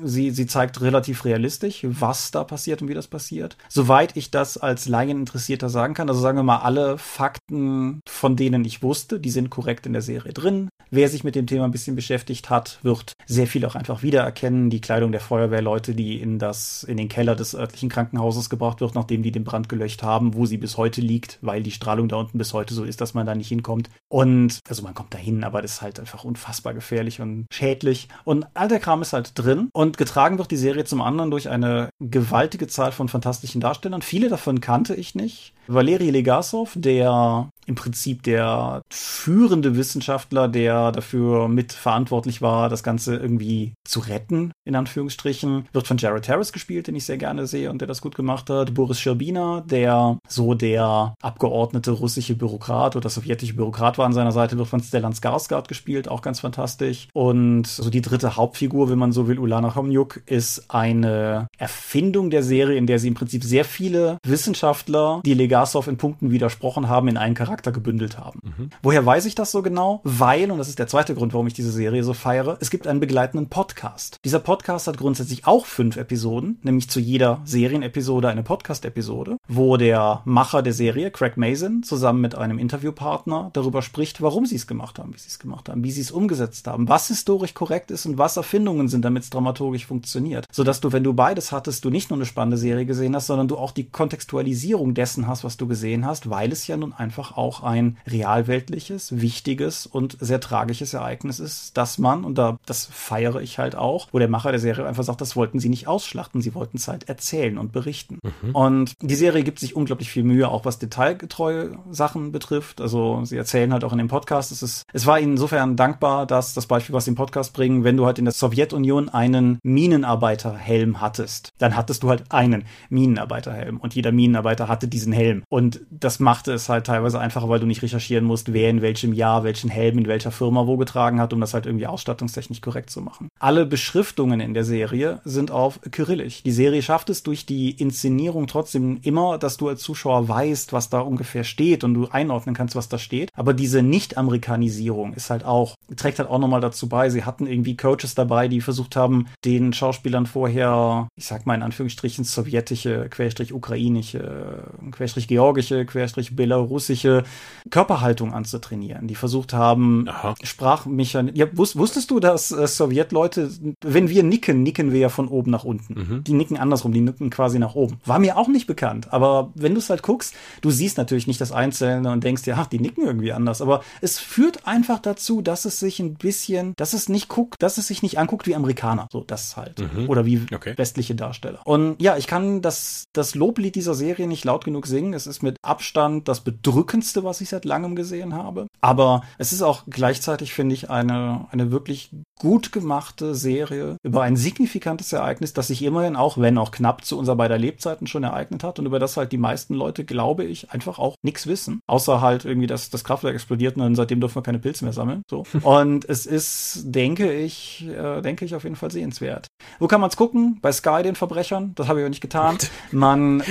[SPEAKER 2] Sie, sie zeigt relativ realistisch, was da passiert und wie das passiert. Soweit ich das als Laieninteressierter sagen kann, also sagen wir mal, alle Fakten, von denen ich wusste, die sind korrekt in der Serie drin. Wer sich mit dem Thema ein bisschen beschäftigt hat, wird sehr viel auch einfach wiedererkennen. Die Kleidung der Feuerwehrleute, die in das, in den Keller des örtlichen Krankenhauses gebracht wird, nachdem die den Brand gelöscht haben, wo sie bis heute liegt, weil die Strahlung da unten bis heute so ist, dass man da nicht hinkommt. Und, also man kommt da hin, aber das ist halt einfach unfassbar gefährlich und schädlich. Und all der Kram ist halt drin und getragen wird die Serie zum anderen durch eine gewaltige Zahl von fantastischen Darstellern. Viele davon kannte ich nicht. Valeri Legasov, der im Prinzip der führende Wissenschaftler, der dafür mitverantwortlich war, das Ganze irgendwie zu retten, in Anführungsstrichen, wird von Jared Harris gespielt, den ich sehr gerne sehe und der das gut gemacht hat. Boris Scherbina, der so der abgeordnete russische Bürokrat oder sowjetische Bürokrat war an seiner Seite, wird von Stellan Skarsgård gespielt, auch ganz fantastisch. Und so die dritte Hauptfigur, wenn man so will, Ulana Homniuk, ist eine Erfindung der Serie, in der sie im Prinzip sehr viele Wissenschaftler, die Legasov in Punkten widersprochen haben, in einen Charakter Charakter gebündelt haben. Mhm. Woher weiß ich das so genau? Weil, und das ist der zweite Grund, warum ich diese Serie so feiere, es gibt einen begleitenden Podcast. Dieser Podcast hat grundsätzlich auch fünf Episoden, nämlich zu jeder Serienepisode eine Podcast-Episode, wo der Macher der Serie, Craig Mason, zusammen mit einem Interviewpartner darüber spricht, warum sie es gemacht haben, wie sie es gemacht haben, wie sie es umgesetzt haben, was historisch korrekt ist und was Erfindungen sind, damit es dramaturgisch funktioniert. Sodass du, wenn du beides hattest, du nicht nur eine spannende Serie gesehen hast, sondern du auch die Kontextualisierung dessen hast, was du gesehen hast, weil es ja nun einfach auch auch ein realweltliches, wichtiges und sehr tragisches Ereignis ist, dass man, und da, das feiere ich halt auch, wo der Macher der Serie einfach sagt, das wollten sie nicht ausschlachten, sie wollten es halt erzählen und berichten. Mhm. Und die Serie gibt sich unglaublich viel Mühe, auch was detailgetreue Sachen betrifft. Also sie erzählen halt auch in dem Podcast, es ist, es war ihnen insofern dankbar, dass das Beispiel, was sie im Podcast bringen, wenn du halt in der Sowjetunion einen Minenarbeiterhelm hattest, dann hattest du halt einen Minenarbeiterhelm und jeder Minenarbeiter hatte diesen Helm. Und das machte es halt teilweise einfach einfacher, weil du nicht recherchieren musst, wer in welchem Jahr welchen Helm in welcher Firma wo getragen hat, um das halt irgendwie ausstattungstechnisch korrekt zu machen. Alle Beschriftungen in der Serie sind auf Kyrillisch. Die Serie schafft es durch die Inszenierung trotzdem immer, dass du als Zuschauer weißt, was da ungefähr steht und du einordnen kannst, was da steht. Aber diese Nicht-Amerikanisierung ist halt auch, trägt halt auch nochmal dazu bei. Sie hatten irgendwie Coaches dabei, die versucht haben, den Schauspielern vorher, ich sag mal in Anführungsstrichen, sowjetische, querstrich ukrainische, querstrich georgische, querstrich belarussische Körperhaltung anzutrainieren, die versucht haben, Sprachmechanismen. Ja, wus wusstest du, dass äh, Sowjetleute, wenn wir nicken, nicken wir ja von oben nach unten. Mhm. Die nicken andersrum, die nicken quasi nach oben. War mir auch nicht bekannt, aber wenn du es halt guckst, du siehst natürlich nicht das Einzelne und denkst dir, ach, die nicken irgendwie anders, aber es führt einfach dazu, dass es sich ein bisschen, dass es nicht guckt, dass es sich nicht anguckt wie Amerikaner, so das halt mhm. oder wie okay. westliche Darsteller. Und ja, ich kann das das Loblied dieser Serie nicht laut genug singen. Es ist mit Abstand das bedrückendste was ich seit langem gesehen habe. Aber es ist auch gleichzeitig, finde ich, eine, eine wirklich gut gemachte Serie über ein signifikantes Ereignis, das sich immerhin auch, wenn auch knapp zu unserer beider Lebzeiten schon ereignet hat und über das halt die meisten Leute, glaube ich, einfach auch nichts wissen. Außer halt irgendwie, dass das Kraftwerk explodiert und seitdem dürfen wir keine Pilze mehr sammeln. So. Und es ist, denke ich, äh, denke ich, auf jeden Fall sehenswert. Wo kann man es gucken? Bei Sky, den Verbrechern. Das habe ich auch nicht getan. Man,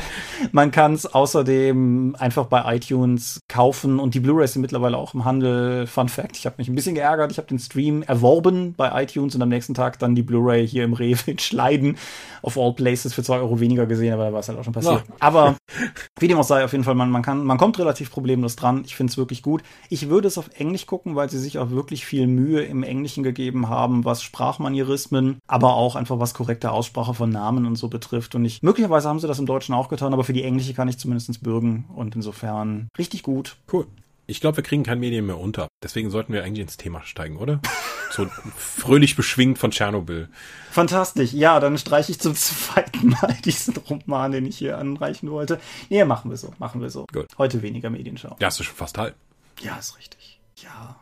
[SPEAKER 2] man kann es außerdem einfach bei iTunes kaufen und die Blu-rays sind mittlerweile auch im Handel. Fun Fact, ich habe mich ein bisschen geärgert. Ich habe den Stream erworben bei iTunes und am nächsten Tag dann die Blu-ray hier im Rewe in Schleiden auf All Places für zwei Euro weniger gesehen, aber da war es halt auch schon passiert. Ja. Aber wie dem auch sei, auf jeden Fall, man, man kann, man kommt relativ problemlos dran. Ich finde es wirklich gut. Ich würde es auf Englisch gucken, weil sie sich auch wirklich viel Mühe im Englischen gegeben haben, was Sprachmanierismen, aber auch einfach was korrekte Aussprache von Namen und so betrifft. Und ich, möglicherweise haben sie das im Deutschen auch getan, aber für die Englische kann ich zumindest bürgen und insofern richtig gut.
[SPEAKER 3] Cool. Ich glaube, wir kriegen kein Medien mehr unter. Deswegen sollten wir eigentlich ins Thema steigen, oder? So fröhlich beschwingt von Tschernobyl.
[SPEAKER 2] Fantastisch. Ja, dann streiche ich zum zweiten Mal diesen Roman, den ich hier anreichen wollte. Nee, machen wir so, machen wir so. Gut. Heute weniger Medienschau.
[SPEAKER 3] Ja, ist schon fast halb.
[SPEAKER 2] Ja, ist richtig. Ja.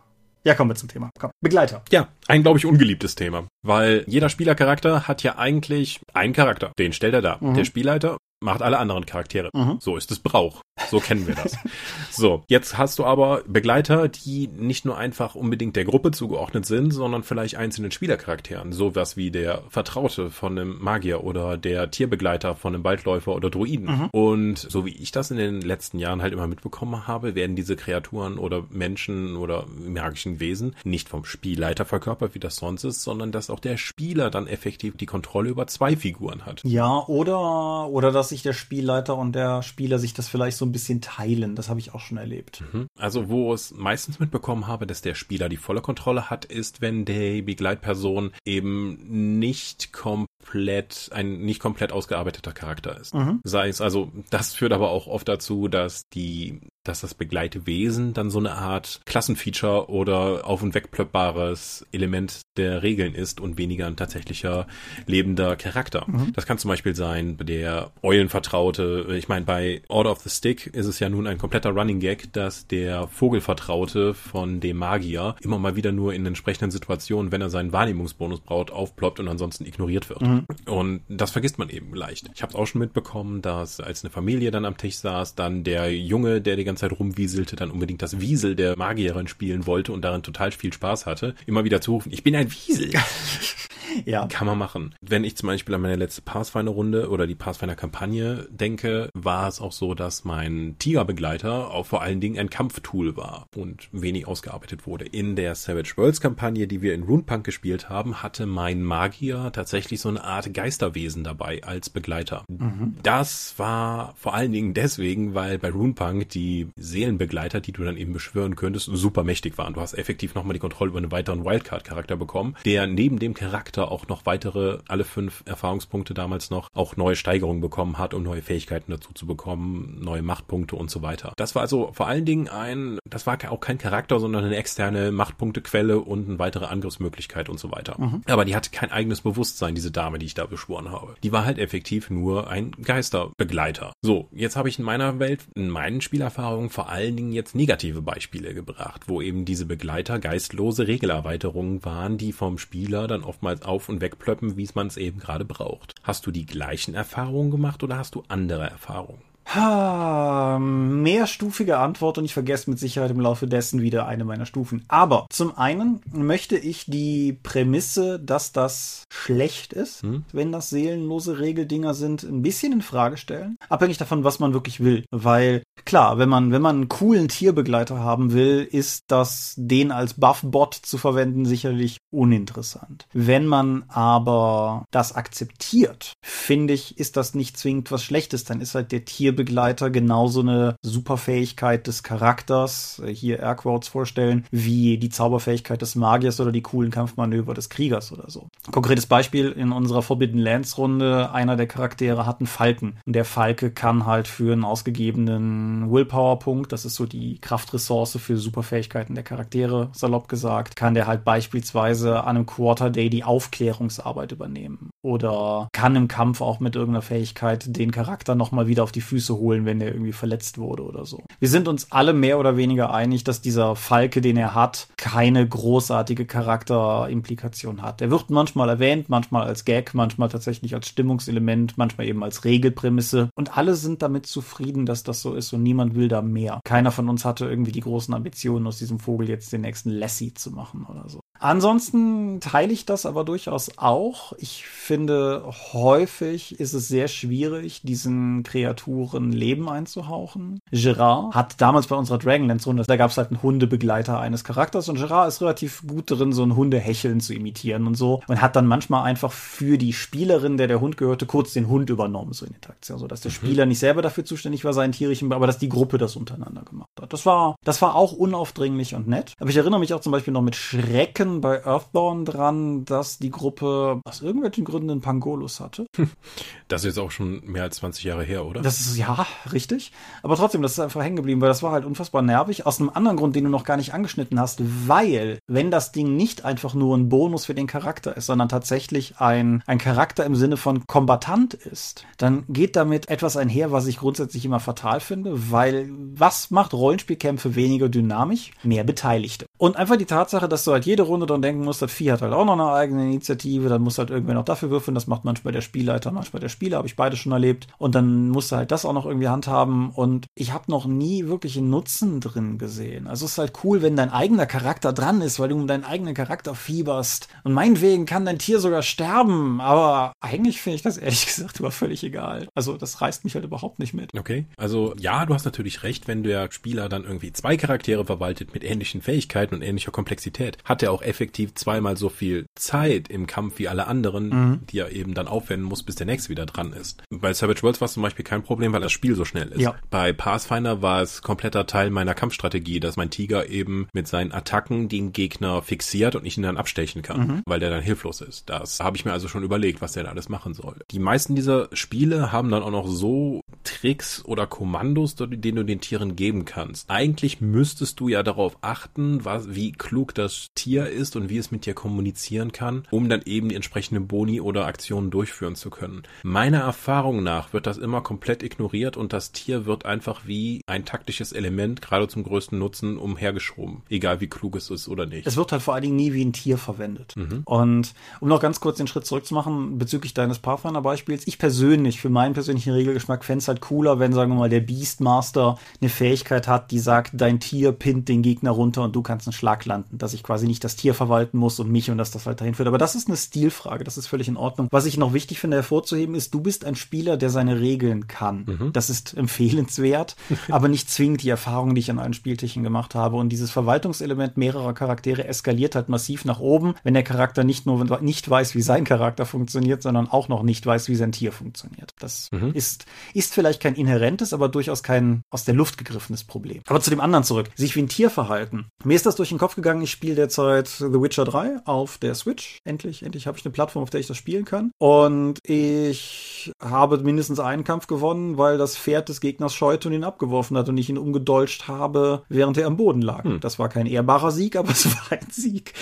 [SPEAKER 2] Ja, kommen wir zum Thema. Komm. Begleiter.
[SPEAKER 3] Ja, ein, glaube ich, ungeliebtes Thema. Weil jeder Spielercharakter hat ja eigentlich einen Charakter. Den stellt er da. Mhm. Der Spielleiter macht alle anderen Charaktere. Mhm. So ist es Brauch. So kennen wir das. so, jetzt hast du aber Begleiter, die nicht nur einfach unbedingt der Gruppe zugeordnet sind, sondern vielleicht einzelnen Spielercharakteren. Sowas wie der Vertraute von einem Magier oder der Tierbegleiter von einem Waldläufer oder Druiden. Mhm. Und so wie ich das in den letzten Jahren halt immer mitbekommen habe, werden diese Kreaturen oder Menschen oder magischen Wesen nicht vom Spielleiter verkörpert, wie das sonst ist, sondern dass auch der Spieler dann effektiv die Kontrolle über zwei Figuren hat.
[SPEAKER 2] Ja, oder, oder das sich der Spielleiter und der Spieler sich das vielleicht so ein bisschen teilen. Das habe ich auch schon erlebt.
[SPEAKER 3] Mhm. Also wo es meistens mitbekommen habe, dass der Spieler die volle Kontrolle hat, ist, wenn die Begleitperson eben nicht komplett ein nicht komplett ausgearbeiteter Charakter ist. Mhm. Sei es also, das führt aber auch oft dazu, dass die dass das Begleitwesen dann so eine Art Klassenfeature oder auf- und wegplöppbares Element der Regeln ist und weniger ein tatsächlicher lebender Charakter. Mhm. Das kann zum Beispiel sein, der Eulenvertraute, ich meine, bei Order of the Stick ist es ja nun ein kompletter Running Gag, dass der Vogelvertraute von dem Magier immer mal wieder nur in entsprechenden Situationen, wenn er seinen Wahrnehmungsbonus braucht, aufploppt und ansonsten ignoriert wird. Mhm. Und das vergisst man eben leicht. Ich habe es auch schon mitbekommen, dass als eine Familie dann am Tisch saß, dann der Junge, der die ganze Zeit rumwieselte, dann unbedingt das Wiesel der Magierin spielen wollte und darin total viel Spaß hatte, immer wieder zu rufen, ich bin ein Wiesel. ja. Kann man machen. Wenn ich zum Beispiel an meine letzte Pathfinder-Runde oder die Pathfinder-Kampagne denke, war es auch so, dass mein Tigerbegleiter auch vor allen Dingen ein Kampftool war und wenig ausgearbeitet wurde. In der Savage Worlds-Kampagne, die wir in Runepunk gespielt haben, hatte mein Magier tatsächlich so eine Art Geisterwesen dabei als Begleiter. Mhm. Das war vor allen Dingen deswegen, weil bei Runepunk die Seelenbegleiter, die du dann eben beschwören könntest, super mächtig waren. Du hast effektiv nochmal die Kontrolle über einen weiteren Wildcard-Charakter bekommen, der neben dem Charakter auch noch weitere, alle fünf Erfahrungspunkte damals noch, auch neue Steigerungen bekommen hat, um neue Fähigkeiten dazu zu bekommen, neue Machtpunkte und so weiter. Das war also vor allen Dingen ein, das war auch kein Charakter, sondern eine externe Machtpunktequelle und eine weitere Angriffsmöglichkeit und so weiter. Mhm. Aber die hatte kein eigenes Bewusstsein, diese Dame, die ich da beschworen habe. Die war halt effektiv nur ein Geisterbegleiter. So, jetzt habe ich in meiner Welt, in meinen Spielerfahrungen vor allen Dingen jetzt negative Beispiele gebracht, wo eben diese Begleiter geistlose Regelerweiterungen waren, die vom Spieler dann oftmals auf und wegplöppen, wie man es eben gerade braucht. Hast du die gleichen Erfahrungen gemacht oder hast du andere Erfahrungen?
[SPEAKER 2] Mehrstufige Antwort und ich vergesse mit Sicherheit im Laufe dessen wieder eine meiner Stufen. Aber zum einen möchte ich die Prämisse, dass das schlecht ist, hm? wenn das seelenlose Regeldinger sind, ein bisschen in Frage stellen. Abhängig davon, was man wirklich will. Weil klar, wenn man, wenn man einen coolen Tierbegleiter haben will, ist das, den als Buff-Bot zu verwenden, sicherlich uninteressant. Wenn man aber das akzeptiert, finde ich, ist das nicht zwingend was Schlechtes. Dann ist halt der Tierbegleiter genauso eine Superfähigkeit des Charakters, äh, hier Airquotes vorstellen, wie die Zauberfähigkeit des Magiers oder die coolen Kampfmanöver des Kriegers oder so. Konkretes Beispiel in unserer Forbidden Lands Runde, einer der Charaktere hat einen Falken. Und der Falke kann halt für einen ausgegebenen Willpower-Punkt, das ist so die Kraftressource für Superfähigkeiten der Charaktere, salopp gesagt, kann der halt beispielsweise an einem Quarter Day die Aufklärungsarbeit übernehmen. Oder kann im Kampf auch mit irgendeiner Fähigkeit den Charakter nochmal wieder auf die Füße holen, wenn er irgendwie verletzt wurde oder so. Wir sind uns alle mehr oder weniger einig, dass dieser Falke, den er hat, keine großartige Charakterimplikation hat. Er wird manchmal erwähnt, manchmal als Gag, manchmal tatsächlich als Stimmungselement, manchmal eben als Regelprämisse. Und alle sind damit zufrieden, dass das so ist und niemand will da mehr. Keiner von uns hatte irgendwie die großen Ambitionen, aus diesem Vogel jetzt den nächsten Lassie zu machen oder so. Ansonsten teile ich das aber durchaus auch. Ich finde, häufig ist es sehr schwierig, diesen Kreaturen Leben einzuhauchen. Gerard hat damals bei unserer Dragonlance-Runde, da gab es halt einen Hundebegleiter eines Charakters und Gerard ist relativ gut darin, so ein Hundehecheln zu imitieren und so und hat dann manchmal einfach für die Spielerin, der der Hund gehörte, kurz den Hund übernommen, so in Interaktion, so dass der mhm. Spieler nicht selber dafür zuständig war, seinen tierischen, aber dass die Gruppe das untereinander gemacht hat. Das war, das war auch unaufdringlich und nett. Aber ich erinnere mich auch zum Beispiel noch mit Schrecken denken bei Earthborn dran, dass die Gruppe aus irgendwelchen Gründen einen Pangolus hatte.
[SPEAKER 3] Das ist jetzt auch schon mehr als 20 Jahre her, oder?
[SPEAKER 2] Das ist ja richtig. Aber trotzdem, das ist einfach hängen geblieben, weil das war halt unfassbar nervig. Aus einem anderen Grund, den du noch gar nicht angeschnitten hast, weil, wenn das Ding nicht einfach nur ein Bonus für den Charakter ist, sondern tatsächlich ein, ein Charakter im Sinne von Kombatant ist, dann geht damit etwas einher, was ich grundsätzlich immer fatal finde, weil was macht Rollenspielkämpfe weniger dynamisch? Mehr Beteiligte. Und einfach die Tatsache, dass du halt jede Runde dran denken musst, das Vieh hat halt auch noch eine eigene Initiative, dann muss halt irgendwer noch dafür würfeln, das macht manchmal der Spielleiter, manchmal der Spieler, habe ich beide schon erlebt. Und dann musst halt das auch noch irgendwie handhaben. Und ich habe noch nie wirklich einen Nutzen drin gesehen. Also es ist halt cool, wenn dein eigener Charakter dran ist, weil du um deinen eigenen Charakter fieberst. Und meinetwegen kann dein Tier sogar sterben, aber eigentlich finde ich das ehrlich gesagt über völlig egal. Also das reißt mich halt überhaupt nicht mit.
[SPEAKER 3] Okay, also ja, du hast natürlich recht, wenn der Spieler dann irgendwie zwei Charaktere verwaltet mit ähnlichen Fähigkeiten und ähnlicher Komplexität, hat er auch effektiv zweimal so viel Zeit im Kampf wie alle anderen, mhm. die er eben dann aufwenden muss, bis der nächste wieder dran ist. Bei Savage Worlds war es zum Beispiel kein Problem, weil das Spiel so schnell ist. Ja. Bei Pathfinder war es kompletter Teil meiner Kampfstrategie, dass mein Tiger eben mit seinen Attacken den Gegner fixiert und ich ihn dann abstechen kann, mhm. weil der dann hilflos ist. Das habe ich mir also schon überlegt, was der da alles machen soll. Die meisten dieser Spiele haben dann auch noch so Tricks oder Kommandos, denen du den Tieren geben kannst. Eigentlich müsstest du ja darauf achten, was, wie klug das Tier ist und wie es mit dir kommunizieren kann, um dann eben die entsprechenden Boni oder Aktionen durchführen zu können. Meiner Erfahrung nach wird das immer komplett ignoriert und das Tier wird einfach wie ein taktisches Element gerade zum größten Nutzen umhergeschoben, egal wie klug es ist oder nicht.
[SPEAKER 2] Es wird halt vor allen Dingen nie wie ein Tier verwendet. Mhm. Und um noch ganz kurz den Schritt zurückzumachen bezüglich deines Pathfinder-Beispiels, ich persönlich, für meinen persönlichen Regelgeschmack, fände es halt cooler, wenn, sagen wir mal, der Beastmaster eine Fähigkeit hat, die sagt, dein Tier pinnt den Gegner runter und du kannst einen Schlag landen, dass ich quasi nicht das Tier verwalten muss und mich und dass das dahin führt. Aber das ist eine Stilfrage, das ist völlig in Ordnung. Was ich noch wichtig finde hervorzuheben ist, du bist ein Spieler, der seine Regeln kann. Mhm. Das ist empfehlenswert, aber nicht zwingend die Erfahrung, die ich an allen Spieltischen gemacht habe. Und dieses Verwaltungselement mehrerer Charaktere eskaliert halt massiv nach oben, wenn der Charakter nicht nur nicht weiß, wie sein Charakter funktioniert, sondern auch noch nicht weiß, wie sein Tier funktioniert. Das mhm. ist, ist vielleicht kein inhärentes, aber durchaus kein aus der Luft gegriffenes Problem. Aber zu dem anderen zurück. Sich wie ein Tier verhalten. Mir ist das durch den Kopf gegangen. Ich spiele derzeit The Witcher 3 auf der Switch. Endlich, endlich habe ich eine Plattform, auf der ich das spielen kann. Und ich habe mindestens einen Kampf gewonnen, weil das Pferd des Gegners scheute und ihn abgeworfen hat und ich ihn umgedolcht habe, während er am Boden lag. Hm. Das war kein ehrbarer Sieg, aber es war ein Sieg.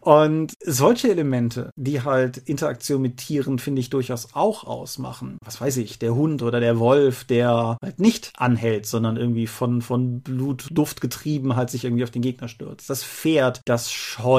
[SPEAKER 2] Und solche Elemente, die halt Interaktion mit Tieren, finde ich, durchaus auch ausmachen. Was weiß ich, der Hund oder der Wolf, der halt nicht anhält, sondern irgendwie von, von Blutduft getrieben halt sich irgendwie auf den Gegner stürzt. Das Pferd, das scheut.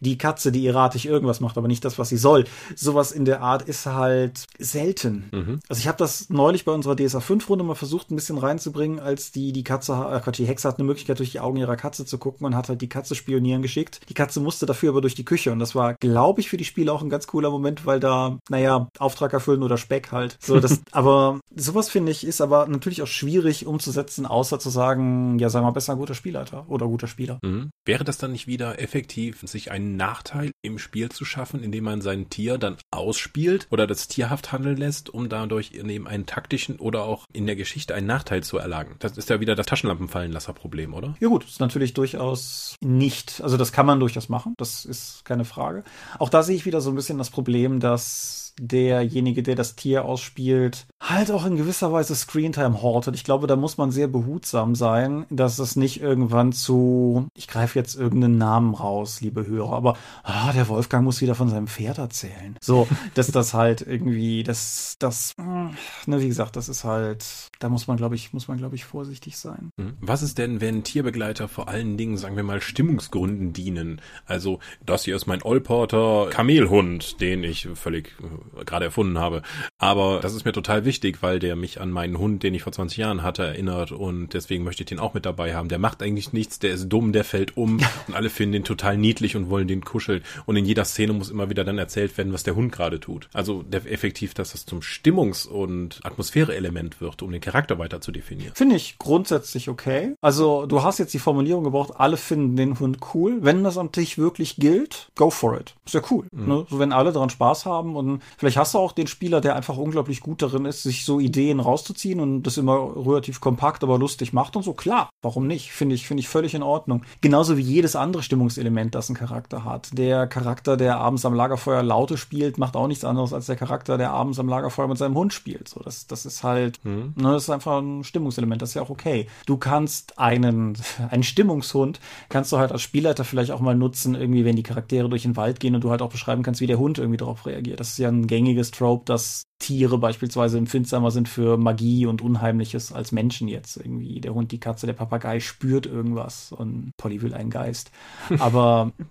[SPEAKER 2] Die Katze, die erratisch irgendwas macht, aber nicht das, was sie soll. Sowas in der Art ist halt selten. Mhm. Also ich habe das neulich bei unserer DSA 5 Runde mal versucht, ein bisschen reinzubringen, als die, die Katze, äh Quatsch, die Hexe hat eine Möglichkeit, durch die Augen ihrer Katze zu gucken und hat halt die Katze spionieren geschickt. Die Katze musste dafür aber durch die Küche und das war, glaube ich, für die Spieler auch ein ganz cooler Moment, weil da, naja, Auftrag erfüllen oder Speck halt. So, das, aber sowas finde ich ist aber natürlich auch schwierig umzusetzen, außer zu sagen, ja, sei mal besser ein guter Spielleiter oder guter Spieler.
[SPEAKER 3] Mhm. Wäre das dann nicht wieder effektiv, sich einen Nachteil im Spiel zu schaffen, indem man sein Tier dann ausspielt oder das tierhaft handeln lässt, um dadurch neben einen taktischen oder auch in der Geschichte einen Nachteil zu erlangen? Das ist ja wieder das Taschenlampenfallenlasser-Problem, oder?
[SPEAKER 2] Ja gut, ist natürlich durchaus nicht, also das kann man durchaus machen, das ist keine Frage. Auch da sehe ich wieder so ein bisschen das Problem, dass derjenige, der das Tier ausspielt, halt auch in gewisser Weise Screentime hortet. Ich glaube, da muss man sehr behutsam sein, dass es nicht irgendwann zu, ich greife jetzt irgendeinen Namen raus, liebe Hörer, aber ah, der Wolfgang muss wieder von seinem Pferd erzählen. So, dass das halt irgendwie, das, das, hm, ne, wie gesagt, das ist halt, da muss man, glaube ich, muss man, glaube ich, vorsichtig sein.
[SPEAKER 3] Hm. Was ist denn, wenn Tierbegleiter vor allen Dingen, sagen wir mal, Stimmungsgründen dienen? Also, das hier ist mein Allporter Kamelhund, den ich völlig gerade erfunden habe. Aber das ist mir total wichtig, weil der mich an meinen Hund, den ich vor 20 Jahren hatte, erinnert und deswegen möchte ich den auch mit dabei haben. Der macht eigentlich nichts, der ist dumm, der fällt um und alle finden den total niedlich und wollen den kuscheln. und in jeder Szene muss immer wieder dann erzählt werden, was der Hund gerade tut. Also effektiv, dass das zum Stimmungs- und Atmosphäre-Element wird, um den Charakter weiter zu definieren.
[SPEAKER 2] Finde ich grundsätzlich okay. Also du hast jetzt die Formulierung gebraucht, alle finden den Hund cool. Wenn das am Tisch wirklich gilt, go for it. Ist ja cool. Mhm. Ne? So wenn alle daran Spaß haben und vielleicht hast du auch den Spieler, der einfach unglaublich gut darin ist, sich so Ideen rauszuziehen und das immer relativ kompakt, aber lustig macht und so. Klar, warum nicht? Finde ich, finde ich völlig in Ordnung. Genauso wie jedes andere Stimmungselement, das einen Charakter hat. Der Charakter, der abends am Lagerfeuer Laute spielt, macht auch nichts anderes als der Charakter, der abends am Lagerfeuer mit seinem Hund spielt. So, das, das ist halt, mhm. ne, das ist einfach ein Stimmungselement. Das ist ja auch okay. Du kannst einen, einen Stimmungshund, kannst du halt als Spielleiter vielleicht auch mal nutzen, irgendwie, wenn die Charaktere durch den Wald gehen und du halt auch beschreiben kannst, wie der Hund irgendwie darauf reagiert. Das ist ja ein gängiges Trope, dass Tiere beispielsweise empfindsamer sind für Magie und Unheimliches als Menschen jetzt. Irgendwie der Hund, die Katze, der Papagei spürt irgendwas und Polly will einen Geist. Aber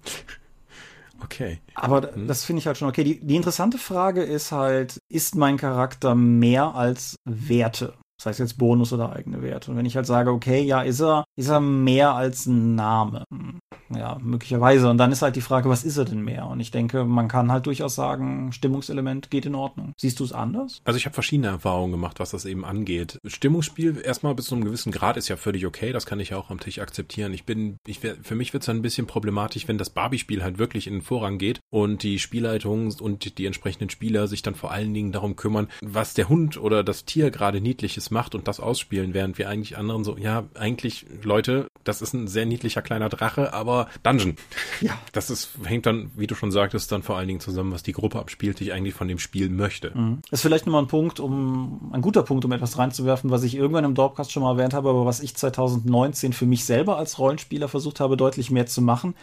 [SPEAKER 3] Okay.
[SPEAKER 2] Aber hm. das finde ich halt schon okay. Die, die interessante Frage ist halt, ist mein Charakter mehr als Werte? Das heißt jetzt Bonus oder eigene Werte. Und wenn ich halt sage, okay, ja, ist er, ist er mehr als ein Name? Ja, möglicherweise. Und dann ist halt die Frage, was ist er denn mehr? Und ich denke, man kann halt durchaus sagen, Stimmungselement geht in Ordnung. Siehst du es anders?
[SPEAKER 3] Also ich habe verschiedene Erfahrungen gemacht, was das eben angeht. Stimmungsspiel erstmal bis zu einem gewissen Grad ist ja völlig okay. Das kann ich auch am Tisch akzeptieren. Ich bin, ich, für mich wird es ein bisschen problematisch, wenn das Barbie-Spiel halt wirklich in den Vorrang geht und die Spielleitung und die entsprechenden Spieler sich dann vor allen Dingen darum kümmern, was der Hund oder das Tier gerade Niedliches macht und das ausspielen, während wir eigentlich anderen so, ja, eigentlich, Leute, das ist ein sehr niedlicher kleiner Drache, aber Dungeon. Ja. Das ist, hängt dann, wie du schon sagtest, dann vor allen Dingen zusammen, was die Gruppe abspielt, die ich eigentlich von dem Spiel möchte.
[SPEAKER 2] Mhm. Ist vielleicht nochmal ein Punkt, um, ein guter Punkt, um etwas reinzuwerfen, was ich irgendwann im Dorpcast schon mal erwähnt habe, aber was ich 2019 für mich selber als Rollenspieler versucht habe, deutlich mehr zu machen.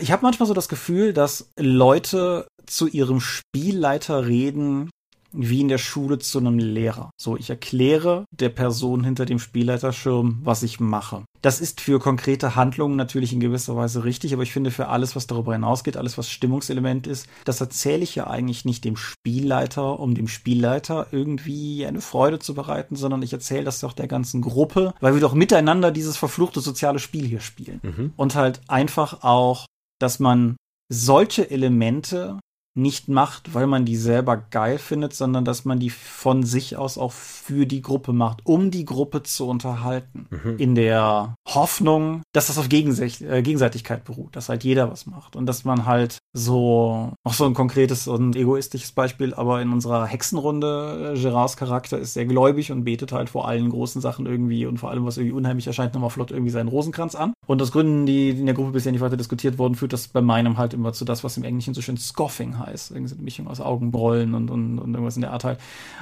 [SPEAKER 2] Ich habe manchmal so das Gefühl, dass Leute zu ihrem Spielleiter reden, wie in der Schule zu einem Lehrer. So, ich erkläre der Person hinter dem Spielleiterschirm, was ich mache. Das ist für konkrete Handlungen natürlich in gewisser Weise richtig, aber ich finde für alles, was darüber hinausgeht, alles, was Stimmungselement ist, das erzähle ich ja eigentlich nicht dem Spielleiter, um dem Spielleiter irgendwie eine Freude zu bereiten, sondern ich erzähle das doch der ganzen Gruppe, weil wir doch miteinander dieses verfluchte soziale Spiel hier spielen. Mhm. Und halt einfach auch, dass man solche Elemente nicht macht, weil man die selber geil findet, sondern dass man die von sich aus auch für die Gruppe macht, um die Gruppe zu unterhalten. Mhm. In der Hoffnung, dass das auf äh, Gegenseitigkeit beruht, dass halt jeder was macht und dass man halt so, auch so ein konkretes und egoistisches Beispiel, aber in unserer Hexenrunde, äh, Gerards Charakter ist sehr gläubig und betet halt vor allen großen Sachen irgendwie und vor allem, was irgendwie unheimlich erscheint, nochmal flott irgendwie seinen Rosenkranz an. Und aus Gründen, die in der Gruppe bisher nicht weiter diskutiert wurden, führt das bei meinem halt immer zu das, was im Englischen so schön Scoffing heißt. Irgendwie eine Mischung aus Augenbrollen und, und, und irgendwas in der Art halt.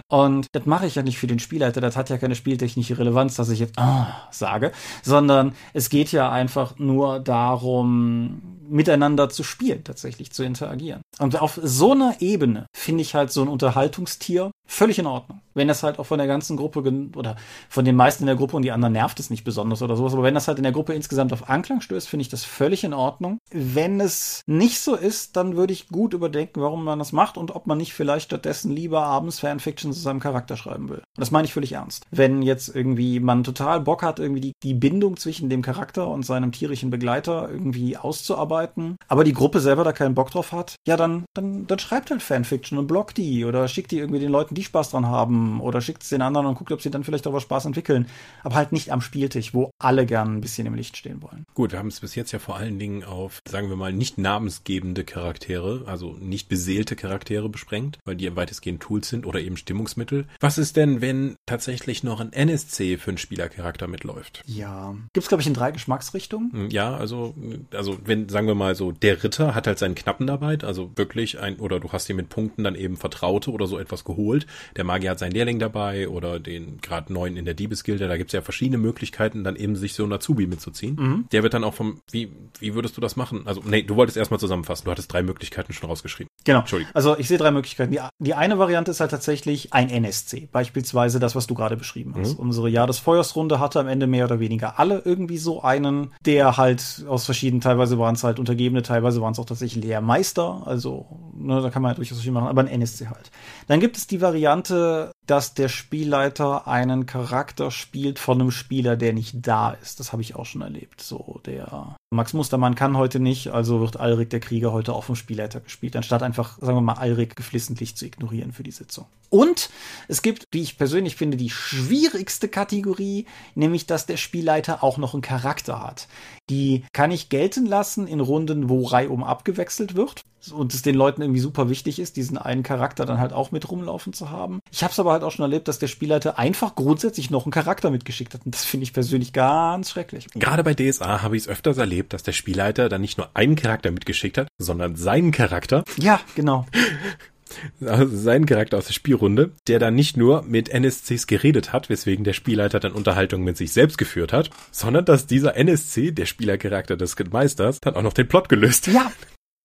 [SPEAKER 2] Und das mache ich ja nicht für den Spielleiter, das hat ja keine spieltechnische Relevanz, dass ich jetzt ah, sage, sondern es geht ja einfach nur darum, miteinander zu spielen, tatsächlich zu interagieren. Und auf so einer Ebene finde ich halt so ein Unterhaltungstier völlig in Ordnung. Wenn das halt auch von der ganzen Gruppe oder von den meisten in der Gruppe und die anderen nervt es nicht besonders oder sowas, aber wenn das halt in der Gruppe insgesamt auf Anklang stößt, finde ich das völlig in Ordnung. Wenn es nicht so ist, dann würde ich gut überdenken, warum man das macht und ob man nicht vielleicht stattdessen lieber abends Fanfiction zu seinem Charakter schreiben will. Und das meine ich völlig ernst. Wenn jetzt irgendwie man total Bock hat, irgendwie die, die Bindung zwischen dem Charakter und seinem tierischen Begleiter irgendwie auszuarbeiten, aber die Gruppe selber da keinen Bock drauf hat, ja, dann, dann, dann schreibt halt Fanfiction und blockt die oder schickt die irgendwie den Leuten, die Spaß dran haben oder schickt es den anderen und guckt, ob sie dann vielleicht was Spaß entwickeln. Aber halt nicht am Spieltisch, wo alle gern ein bisschen im Licht stehen wollen.
[SPEAKER 3] Gut, wir haben es bis jetzt ja vor allen Dingen auf, sagen wir mal, nicht namensgebende Charaktere, also nicht beseelte Charaktere besprengt, weil die weitestgehend Tools sind oder eben Stimmungsmittel. Was ist denn, wenn tatsächlich noch ein NSC für einen Spielercharakter mitläuft?
[SPEAKER 2] Ja. Gibt es, glaube ich, in drei Geschmacksrichtungen?
[SPEAKER 3] Hm, ja, also, also wenn, sagen wir mal so, der Ritter hat halt seinen Knappen dabei, also wirklich ein, oder du hast dir mit Punkten dann eben Vertraute oder so etwas geholt. Der Magier hat seinen Lehrling dabei oder den gerade neuen in der Diebesgilde. Da gibt es ja verschiedene Möglichkeiten, dann eben sich so ein Azubi mitzuziehen. Mhm. Der wird dann auch vom, wie, wie würdest du das machen? Also, nee, du wolltest erstmal zusammenfassen. Du hattest drei Möglichkeiten schon rausgeschrieben.
[SPEAKER 2] Genau. Entschuldigung. Also ich sehe drei Möglichkeiten. Die, die eine Variante ist halt tatsächlich ein NSC. Beispielsweise das, was du gerade beschrieben hast. Mhm. Unsere Jahr des Feuersrunde hatte am Ende mehr oder weniger alle irgendwie so einen, der halt aus verschiedenen, teilweise waren es halt Untergebene, teilweise waren es auch tatsächlich Lehrmeister. Also, ne, da kann man ja durchaus viel machen, aber ein NSC halt. Dann gibt es die Variante, dass der Spielleiter einen Charakter spielt von einem Spieler, der nicht da ist. Das habe ich auch schon erlebt. So, der Max Mustermann kann heute nicht, also wird Alrik der Krieger heute auch vom Spielleiter gespielt, anstatt einfach, sagen wir mal, Alrik geflissentlich zu ignorieren für die Sitzung. Und es gibt, wie ich persönlich finde, die schwierigste Kategorie, nämlich, dass der Spielleiter auch noch einen Charakter hat. Die kann ich gelten lassen in Runden, wo reihum abgewechselt wird und es den Leuten irgendwie super wichtig ist, diesen einen Charakter dann halt auch mit rumlaufen zu haben. Ich habe es aber halt auch schon erlebt, dass der Spielleiter einfach grundsätzlich noch einen Charakter mitgeschickt hat und das finde ich persönlich ganz schrecklich.
[SPEAKER 3] Gerade bei DSA habe ich es öfters erlebt, dass der Spielleiter dann nicht nur einen Charakter mitgeschickt hat, sondern seinen Charakter.
[SPEAKER 2] Ja, genau.
[SPEAKER 3] also seinen Charakter aus der Spielrunde, der dann nicht nur mit NSCs geredet hat, weswegen der Spielleiter dann Unterhaltung mit sich selbst geführt hat, sondern dass dieser NSC, der Spielercharakter des Meisters, dann auch noch den Plot gelöst.
[SPEAKER 2] Ja,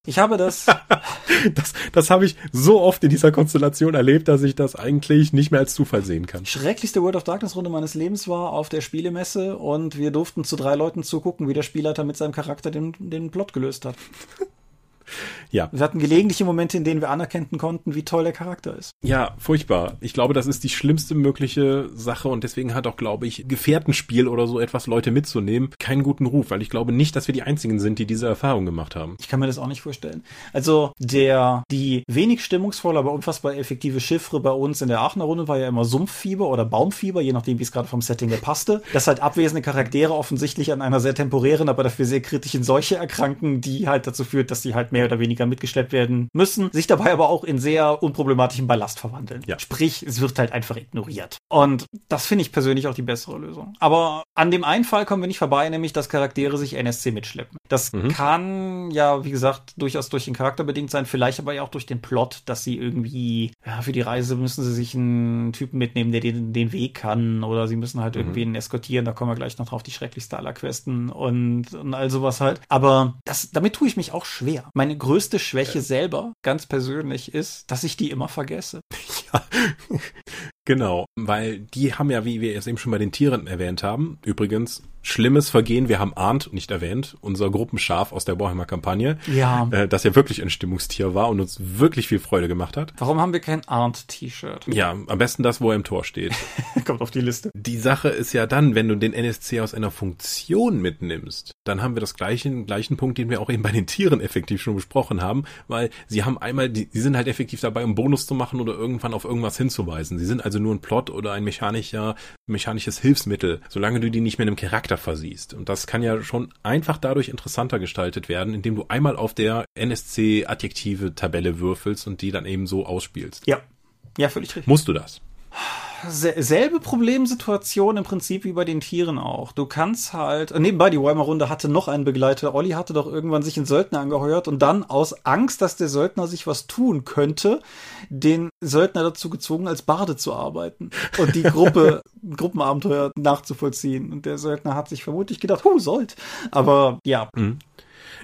[SPEAKER 2] ich habe das.
[SPEAKER 3] das das habe ich so oft in dieser Konstellation erlebt, dass ich das eigentlich nicht mehr als Zufall sehen kann.
[SPEAKER 2] Schrecklichste World of Darkness Runde meines Lebens war auf der Spielemesse und wir durften zu drei Leuten zugucken, wie der Spielleiter mit seinem Charakter den, den Plot gelöst hat. Ja. Wir hatten gelegentliche Momente, in denen wir anerkennen konnten, wie toll der Charakter ist.
[SPEAKER 3] Ja, furchtbar. Ich glaube, das ist die schlimmste mögliche Sache und deswegen hat auch, glaube ich, Gefährtenspiel oder so etwas Leute mitzunehmen keinen guten Ruf, weil ich glaube nicht, dass wir die einzigen sind, die diese Erfahrung gemacht haben.
[SPEAKER 2] Ich kann mir das auch nicht vorstellen. Also der, die wenig stimmungsvolle, aber unfassbar effektive Chiffre bei uns in der Aachener Runde war ja immer Sumpffieber oder Baumfieber, je nachdem, wie es gerade vom Setting her passte. Dass halt abwesende Charaktere offensichtlich an einer sehr temporären, aber dafür sehr kritischen Seuche erkranken, die halt dazu führt, dass sie halt mehr oder weniger mitgeschleppt werden müssen, sich dabei aber auch in sehr unproblematischen Ballast verwandeln. Ja. Sprich, es wird halt einfach ignoriert. Und das finde ich persönlich auch die bessere Lösung. Aber an dem einen Fall kommen wir nicht vorbei, nämlich dass Charaktere sich NSC mitschleppen. Das mhm. kann ja, wie gesagt, durchaus durch den Charakter bedingt sein, vielleicht aber ja auch durch den Plot, dass sie irgendwie, ja, für die Reise müssen sie sich einen Typen mitnehmen, der den, den Weg kann, oder sie müssen halt mhm. irgendwie einen eskortieren, da kommen wir gleich noch drauf, die schrecklichste aller Questen und, und all sowas halt. Aber das, damit tue ich mich auch schwer. Meine größte Schwäche selber, ganz persönlich, ist, dass ich die immer vergesse. Ja.
[SPEAKER 3] Genau, weil die haben ja, wie wir es eben schon bei den Tieren erwähnt haben, übrigens schlimmes Vergehen, wir haben Arndt nicht erwähnt, unser Gruppenschaf aus der Warhammer Kampagne, ja. Äh, das ja wirklich ein Stimmungstier war und uns wirklich viel Freude gemacht hat.
[SPEAKER 2] Warum haben wir kein Arndt-T-Shirt?
[SPEAKER 3] Ja, am besten das, wo er im Tor steht.
[SPEAKER 2] Kommt auf die Liste.
[SPEAKER 3] Die Sache ist ja dann, wenn du den NSC aus einer Funktion mitnimmst, dann haben wir das gleichen, gleichen Punkt, den wir auch eben bei den Tieren effektiv schon besprochen haben, weil sie haben einmal, die, die sind halt effektiv dabei, um Bonus zu machen oder irgendwann auf irgendwas hinzuweisen. Sie sind also nur ein Plot oder ein mechanischer, mechanisches Hilfsmittel, solange du die nicht mit einem Charakter versiehst. Und das kann ja schon einfach dadurch interessanter gestaltet werden, indem du einmal auf der NSC-Adjektive-Tabelle würfelst und die dann eben so ausspielst.
[SPEAKER 2] Ja. Ja, völlig richtig.
[SPEAKER 3] Musst du das?
[SPEAKER 2] Selbe Problemsituation im Prinzip wie bei den Tieren auch. Du kannst halt, äh, nebenbei, die Weimar Runde hatte noch einen Begleiter. Olli hatte doch irgendwann sich einen Söldner angeheuert und dann aus Angst, dass der Söldner sich was tun könnte, den Söldner dazu gezwungen, als Barde zu arbeiten und die Gruppe, Gruppenabenteuer nachzuvollziehen. Und der Söldner hat sich vermutlich gedacht, hu, sollt. Aber ja. Mhm.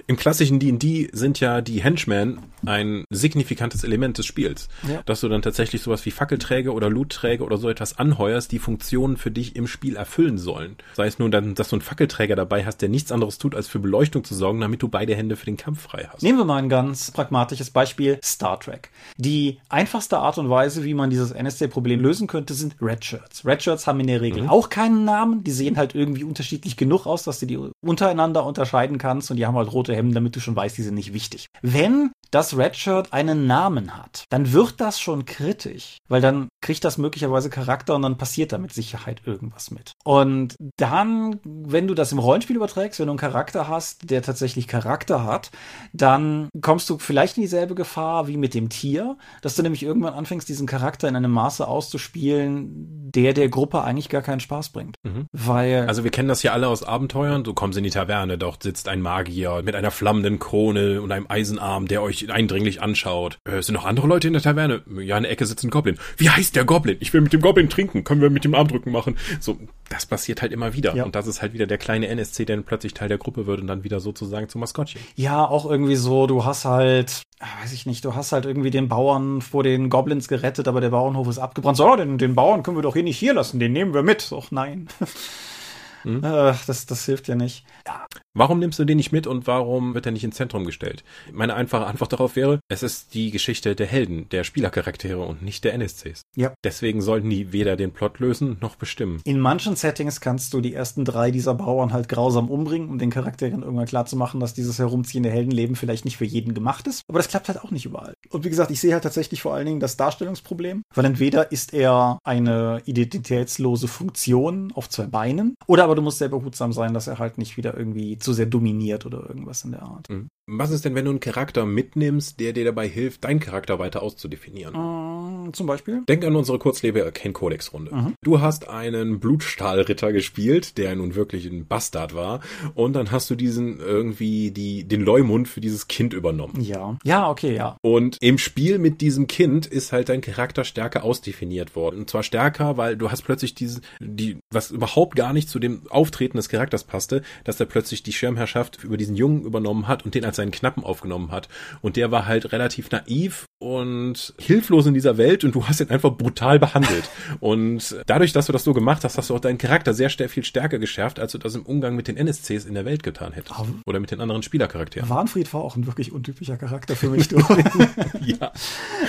[SPEAKER 3] Im klassischen D&D sind ja die Henchmen ein signifikantes Element des Spiels. Ja. Dass du dann tatsächlich sowas wie Fackelträger oder Lootträger oder so etwas anheuerst, die Funktionen für dich im Spiel erfüllen sollen. Sei es nun dann, dass du einen Fackelträger dabei hast, der nichts anderes tut, als für Beleuchtung zu sorgen, damit du beide Hände für den Kampf frei hast.
[SPEAKER 2] Nehmen wir mal ein ganz pragmatisches Beispiel, Star Trek. Die einfachste Art und Weise, wie man dieses NSC-Problem lösen könnte, sind Redshirts. Redshirts haben in der Regel mhm. auch keinen Namen, die sehen halt irgendwie unterschiedlich genug aus, dass du die untereinander unterscheiden kannst und die haben halt rote Hemden, damit du schon weißt, die sind nicht wichtig. Wenn das Redshirt einen Namen hat, dann wird das schon kritisch, weil dann kriegt das möglicherweise Charakter und dann passiert da mit Sicherheit irgendwas mit. Und dann, wenn du das im Rollenspiel überträgst, wenn du einen Charakter hast, der tatsächlich Charakter hat, dann kommst du vielleicht in dieselbe Gefahr wie mit dem Tier, dass du nämlich irgendwann anfängst, diesen Charakter in einem Maße auszuspielen, der der Gruppe eigentlich gar keinen Spaß bringt. Mhm. Weil.
[SPEAKER 3] Also wir kennen das ja alle aus Abenteuern. Du kommst in die Taverne, dort sitzt ein Magier mit einer flammenden Krone und einem Eisenarm, der euch eindringlich anschaut. Äh, sind noch andere Leute in der Taverne? Ja, in der Ecke sitzt ein Goblin. Wie heißt der Goblin? Ich will mit dem Goblin trinken. Können wir mit dem Armdrücken machen? So, das passiert halt immer wieder. Ja. Und das ist halt wieder der kleine NSC, der dann plötzlich Teil der Gruppe wird und dann wieder sozusagen zum Maskottchen.
[SPEAKER 2] Ja, auch irgendwie so, du hast halt, ah, weiß ich nicht, du hast halt irgendwie den Bauern vor den Goblins gerettet, aber der Bauernhof ist abgebrannt. So, den, den Bauern können wir doch hier nicht hier lassen, den nehmen wir mit. Och nein. Hm? Ach, das, das hilft ja nicht. Ja.
[SPEAKER 3] Warum nimmst du den nicht mit und warum wird er nicht ins Zentrum gestellt? Meine einfache Antwort darauf wäre, es ist die Geschichte der Helden, der Spielercharaktere und nicht der NSCs.
[SPEAKER 2] Ja.
[SPEAKER 3] Deswegen sollten die weder den Plot lösen noch bestimmen.
[SPEAKER 2] In manchen Settings kannst du die ersten drei dieser Bauern halt grausam umbringen, um den Charakteren irgendwann klarzumachen, dass dieses herumziehende Heldenleben vielleicht nicht für jeden gemacht ist. Aber das klappt halt auch nicht überall. Und wie gesagt, ich sehe halt tatsächlich vor allen Dingen das Darstellungsproblem, weil entweder ist er eine identitätslose Funktion auf zwei Beinen, oder aber du musst sehr behutsam sein, dass er halt nicht wieder irgendwie zu sehr dominiert oder irgendwas in der Art.
[SPEAKER 3] Mhm. Was ist denn, wenn du einen Charakter mitnimmst, der dir dabei hilft, deinen Charakter weiter auszudefinieren?
[SPEAKER 2] Mm, zum Beispiel?
[SPEAKER 3] Denk an unsere Kurzlebe Ken Codex Runde. Mhm. Du hast einen Blutstahlritter gespielt, der nun wirklich ein Bastard war, und dann hast du diesen irgendwie die den Leumund für dieses Kind übernommen.
[SPEAKER 2] Ja. Ja, okay, ja.
[SPEAKER 3] Und im Spiel mit diesem Kind ist halt dein Charakter stärker ausdefiniert worden. Und zwar stärker, weil du hast plötzlich diese die was überhaupt gar nicht zu dem Auftreten des Charakters passte, dass er plötzlich die Schirmherrschaft über diesen Jungen übernommen hat und den als seinen Knappen aufgenommen hat. Und der war halt relativ naiv und hilflos in dieser Welt und du hast ihn einfach brutal behandelt. und dadurch, dass du das so gemacht hast, hast du auch deinen Charakter sehr viel stärker geschärft, als du das im Umgang mit den NSCs in der Welt getan hättest. Um, Oder mit den anderen Spielercharakteren.
[SPEAKER 2] Warnfried war auch ein wirklich untypischer Charakter für mich. ja.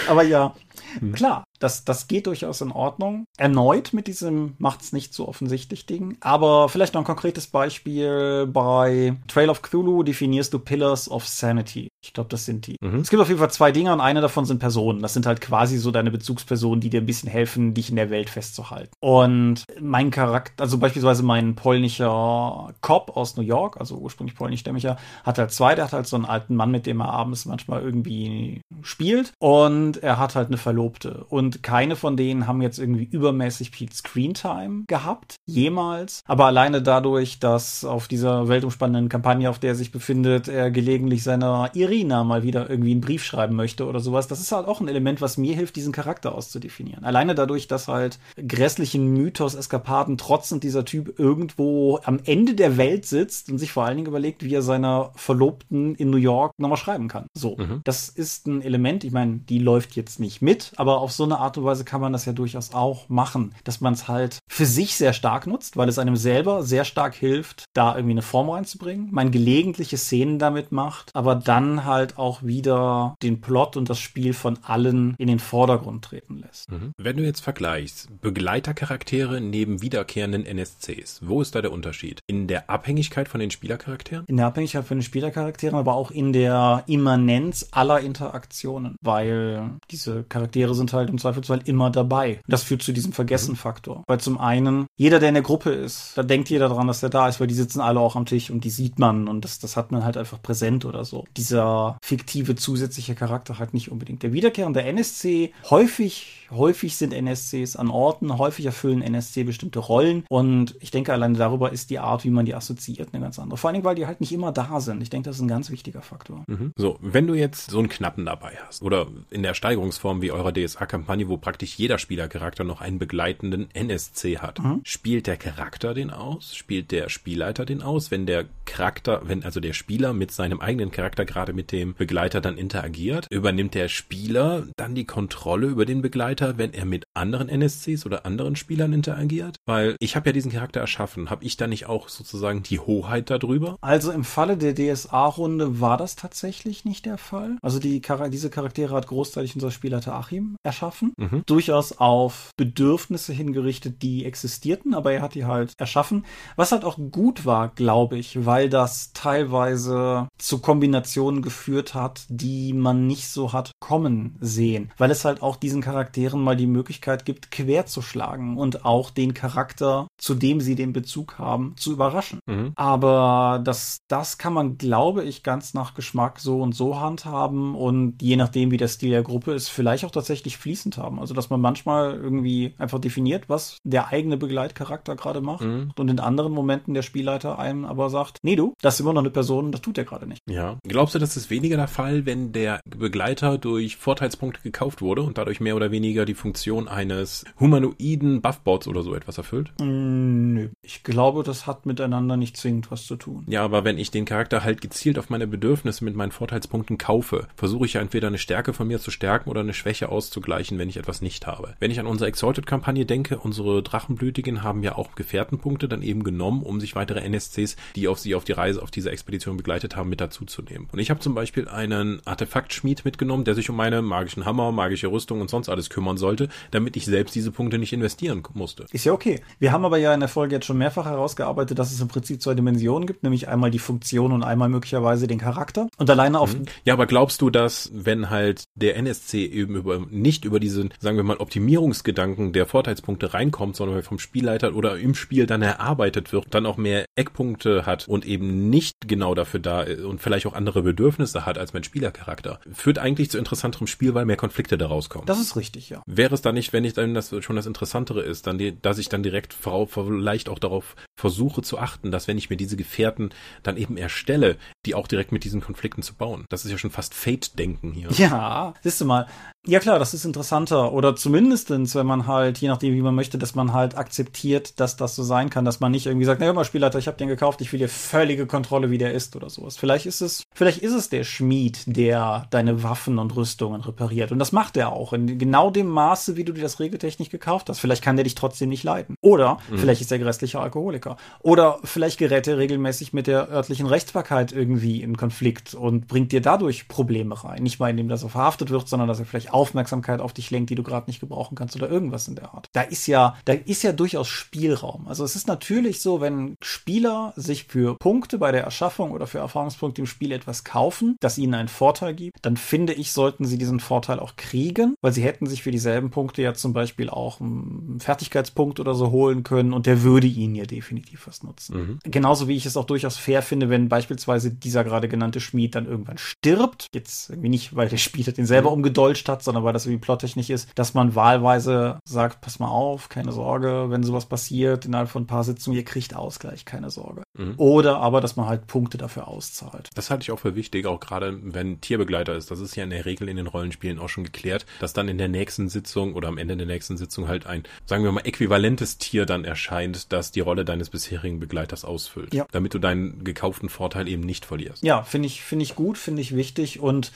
[SPEAKER 2] Aber ja, hm. klar, das, das geht durchaus in Ordnung. Erneut mit diesem macht's nicht so offensichtlich Ding. Aber vielleicht noch ein konkretes Beispiel. Bei Trail of Cthulhu definierst du Pillars of Sanity. Ich glaube, das sind die. Mhm. Es gibt auf jeden Fall zwei Dinge und eine davon sind Personen. Das sind halt quasi so deine Bezugspersonen, die dir ein bisschen helfen, dich in der Welt festzuhalten. Und mein Charakter, also beispielsweise mein polnischer Cop aus New York, also ursprünglich polnischstämmiger, hat halt zwei. Der hat halt so einen alten Mann, mit dem er abends manchmal irgendwie spielt. Und er hat halt eine Verlobte. Und und keine von denen haben jetzt irgendwie übermäßig viel Screentime gehabt, jemals. Aber alleine dadurch, dass auf dieser weltumspannenden Kampagne, auf der er sich befindet, er gelegentlich seiner Irina mal wieder irgendwie einen Brief schreiben möchte oder sowas, das ist halt auch ein Element, was mir hilft, diesen Charakter auszudefinieren. Alleine dadurch, dass halt grässlichen Mythos-Eskapaden trotzend dieser Typ irgendwo am Ende der Welt sitzt und sich vor allen Dingen überlegt, wie er seiner Verlobten in New York nochmal schreiben kann. So, mhm. das ist ein Element, ich meine, die läuft jetzt nicht mit, aber auf so eine eine Art und Weise kann man das ja durchaus auch machen, dass man es halt für sich sehr stark nutzt, weil es einem selber sehr stark hilft, da irgendwie eine Form reinzubringen, man gelegentliche Szenen damit macht, aber dann halt auch wieder den Plot und das Spiel von allen in den Vordergrund treten lässt.
[SPEAKER 3] Mhm. Wenn du jetzt vergleichst, Begleitercharaktere neben wiederkehrenden NSCs, wo ist da der Unterschied? In der Abhängigkeit von den Spielercharakteren?
[SPEAKER 2] In der Abhängigkeit von den Spielercharakteren, aber auch in der Immanenz aller Interaktionen, weil diese Charaktere sind halt im Zweifelsfall immer dabei. Das führt zu diesem Vergessenfaktor. Weil zum einen, jeder, der in der Gruppe ist, da denkt jeder daran, dass er da ist, weil die sitzen alle auch am Tisch und die sieht man und das, das hat man halt einfach präsent oder so. Dieser fiktive zusätzliche Charakter halt nicht unbedingt. Der wiederkehrende NSC, häufig, häufig sind NSCs an Orten, häufig erfüllen NSC bestimmte Rollen und ich denke, alleine darüber ist die Art, wie man die assoziiert, eine ganz andere. Vor allem, weil die halt nicht immer da sind. Ich denke, das ist ein ganz wichtiger Faktor.
[SPEAKER 3] Mhm. So, wenn du jetzt so einen Knappen dabei hast oder in der Steigerungsform wie eurer DSA-Kampagne Kampagne, wo praktisch jeder Spielercharakter noch einen begleitenden NSC hat. Mhm. Spielt der Charakter den aus? Spielt der Spielleiter den aus? Wenn der Charakter, wenn also der Spieler mit seinem eigenen Charakter gerade mit dem Begleiter dann interagiert, übernimmt der Spieler dann die Kontrolle über den Begleiter, wenn er mit anderen NSCs oder anderen Spielern interagiert? Weil ich habe ja diesen Charakter erschaffen. Habe ich da nicht auch sozusagen die Hoheit darüber?
[SPEAKER 2] Also im Falle der DSA-Runde war das tatsächlich nicht der Fall. Also die, diese Charaktere hat großteilig unser Spielleiter Achim erschaffen. Mhm. Durchaus auf Bedürfnisse hingerichtet, die existierten, aber er hat die halt erschaffen. Was halt auch gut war, glaube ich, weil das teilweise zu Kombinationen geführt hat, die man nicht so hat kommen sehen. Weil es halt auch diesen Charakteren mal die Möglichkeit gibt, quer zu schlagen und auch den Charakter, zu dem sie den Bezug haben, zu überraschen. Mhm. Aber das, das kann man, glaube ich, ganz nach Geschmack so und so handhaben und je nachdem, wie der Stil der Gruppe ist, vielleicht auch tatsächlich fließend haben. Also dass man manchmal irgendwie einfach definiert, was der eigene Begleitcharakter gerade macht mhm. und in anderen Momenten der Spielleiter einem aber sagt, nee du, das ist immer noch eine Person, das tut er gerade nicht.
[SPEAKER 3] Ja. Glaubst du, das ist weniger der Fall, wenn der Begleiter durch Vorteilspunkte gekauft wurde und dadurch mehr oder weniger die Funktion eines humanoiden Buffbots oder so etwas erfüllt?
[SPEAKER 2] Mm, nö. Ich glaube, das hat miteinander nicht zwingend was zu tun.
[SPEAKER 3] Ja, aber wenn ich den Charakter halt gezielt auf meine Bedürfnisse mit meinen Vorteilspunkten kaufe, versuche ich ja entweder eine Stärke von mir zu stärken oder eine Schwäche auszugleichen, wenn ich etwas nicht habe. Wenn ich an unsere Exalted-Kampagne denke, unsere Drachenblütigen haben ja auch Gefährtenpunkte dann eben genommen, um sich weitere NSCs, die auf sie auf die Reise, auf diese Expedition begleitet haben, mit dazuzunehmen. Und ich habe zum Beispiel einen Artefaktschmied mitgenommen, der sich um meine magischen Hammer, magische Rüstung und sonst alles kümmern sollte, damit ich selbst diese Punkte nicht investieren musste.
[SPEAKER 2] Ist ja okay. Wir haben aber ja in der Folge jetzt schon mehrfach herausgearbeitet, dass es im Prinzip zwei Dimensionen gibt, nämlich einmal die Funktion und einmal möglicherweise den Charakter. Und alleine auf. Mhm.
[SPEAKER 3] Ja, aber glaubst du, dass wenn halt der NSC eben über, nicht über diesen, sagen wir mal, Optimierungsgedanken der Vorteilspunkte reinkommt, sondern vom Spielleiter oder im Spiel dann erarbeitet wird, dann auch mehr Eckpunkte hat und eben nicht genau dafür da und vielleicht auch andere Bedürfnisse hat als mein Spielercharakter, führt eigentlich zu interessanterem Spiel, weil mehr Konflikte daraus kommen.
[SPEAKER 2] Das ist richtig, ja.
[SPEAKER 3] Wäre es dann nicht, wenn ich dann das schon das Interessantere ist, dann die, dass ich dann direkt vielleicht auch darauf versuche zu achten, dass wenn ich mir diese Gefährten dann eben erstelle, die auch direkt mit diesen Konflikten zu bauen. Das ist ja schon fast Fate-Denken hier.
[SPEAKER 2] Ja, siehst du mal, ja klar, das ist interessanter. Oder zumindestens, wenn man halt, je nachdem, wie man möchte, dass man halt akzeptiert, dass das so sein kann, dass man nicht irgendwie sagt, na hör mal, Spielleiter, ich habe den gekauft, ich will dir völlige Kontrolle, wie der ist oder sowas. Vielleicht ist es, vielleicht ist es der Schmied, der deine Waffen und Rüstungen repariert. Und das macht er auch. In genau dem Maße, wie du dir das regeltechnisch gekauft hast. Vielleicht kann der dich trotzdem nicht leiden. Oder mhm. vielleicht ist er grässlicher Alkoholiker. Oder vielleicht gerät er regelmäßig mit der örtlichen Rechtsbarkeit irgendwie in Konflikt und bringt dir dadurch Probleme rein. Nicht mal indem das er verhaftet wird, sondern dass er vielleicht Aufmerksamkeit auf dich lenkt, die du gerade nicht gebrauchen kannst oder irgendwas in der Art. Da ist ja, da ist ja durchaus Spielraum. Also es ist natürlich so, wenn Spieler sich für Punkte bei der Erschaffung oder für Erfahrungspunkte im Spiel etwas kaufen, das ihnen einen Vorteil gibt, dann finde ich, sollten sie diesen Vorteil auch kriegen, weil sie hätten sich für dieselben Punkte ja zum Beispiel auch einen Fertigkeitspunkt oder so holen können und der würde ihnen ja definitiv was nutzen. Mhm. Genauso wie ich es auch durchaus fair finde, wenn beispielsweise dieser gerade genannte Schmied dann irgendwann stirbt. Jetzt irgendwie nicht, weil der Spieler den selber mhm. umgedolcht hat, sondern weil das irgendwie plottechnisch ist, dass man wahlweise sagt, pass mal auf, keine Sorge, wenn sowas passiert, innerhalb von ein paar Sitzungen, ihr kriegt Ausgleich, keine Sorge. Mhm. Oder aber, dass man halt Punkte dafür auszahlt.
[SPEAKER 3] Das halte ich auch für wichtig, auch gerade wenn Tierbegleiter ist. Das ist ja in der Regel in den Rollenspielen auch schon geklärt, dass dann in der nächsten Sitzung oder am Ende der nächsten Sitzung halt ein, sagen wir mal, äquivalentes Tier dann erscheint, das die Rolle deines bisherigen Begleiters ausfüllt. Ja. Damit du deinen gekauften Vorteil eben nicht verlierst.
[SPEAKER 2] Ja, finde ich, finde ich gut, finde ich wichtig und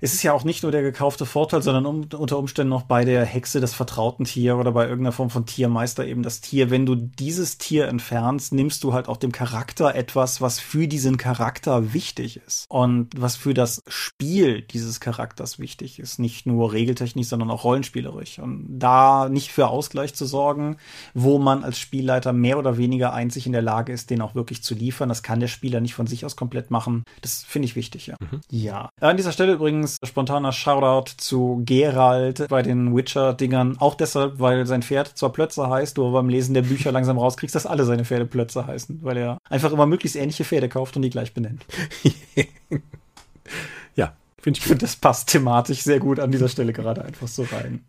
[SPEAKER 2] es ist ja auch nicht nur der gekaufte Vorteil, sondern um, unter Umständen noch bei der Hexe das vertrauten Tier oder bei irgendeiner Form von Tiermeister eben das Tier. Wenn du dieses Tier entfernst, nimmst du halt auch dem Charakter etwas, was für diesen Charakter wichtig ist und was für das Spiel dieses Charakters wichtig ist. Nicht nur regeltechnisch, sondern auch rollenspielerisch. Und da nicht für Ausgleich zu sorgen, wo man als Spielleiter mehr oder weniger einzig in der Lage ist, den auch wirklich zu liefern. Das kann der Spieler nicht von sich aus komplett machen. Das finde ich wichtig, ja. Mhm. Ja. An dieser Stelle übrigens übrigens spontaner Shoutout zu Gerald bei den Witcher-Dingern. Auch deshalb, weil sein Pferd zwar Plötze heißt, du aber beim Lesen der Bücher langsam rauskriegst, dass alle seine Pferde Plötze heißen, weil er einfach immer möglichst ähnliche Pferde kauft und die gleich benennt.
[SPEAKER 3] ja, finde ich
[SPEAKER 2] gut. Das passt thematisch sehr gut an dieser Stelle gerade einfach so rein.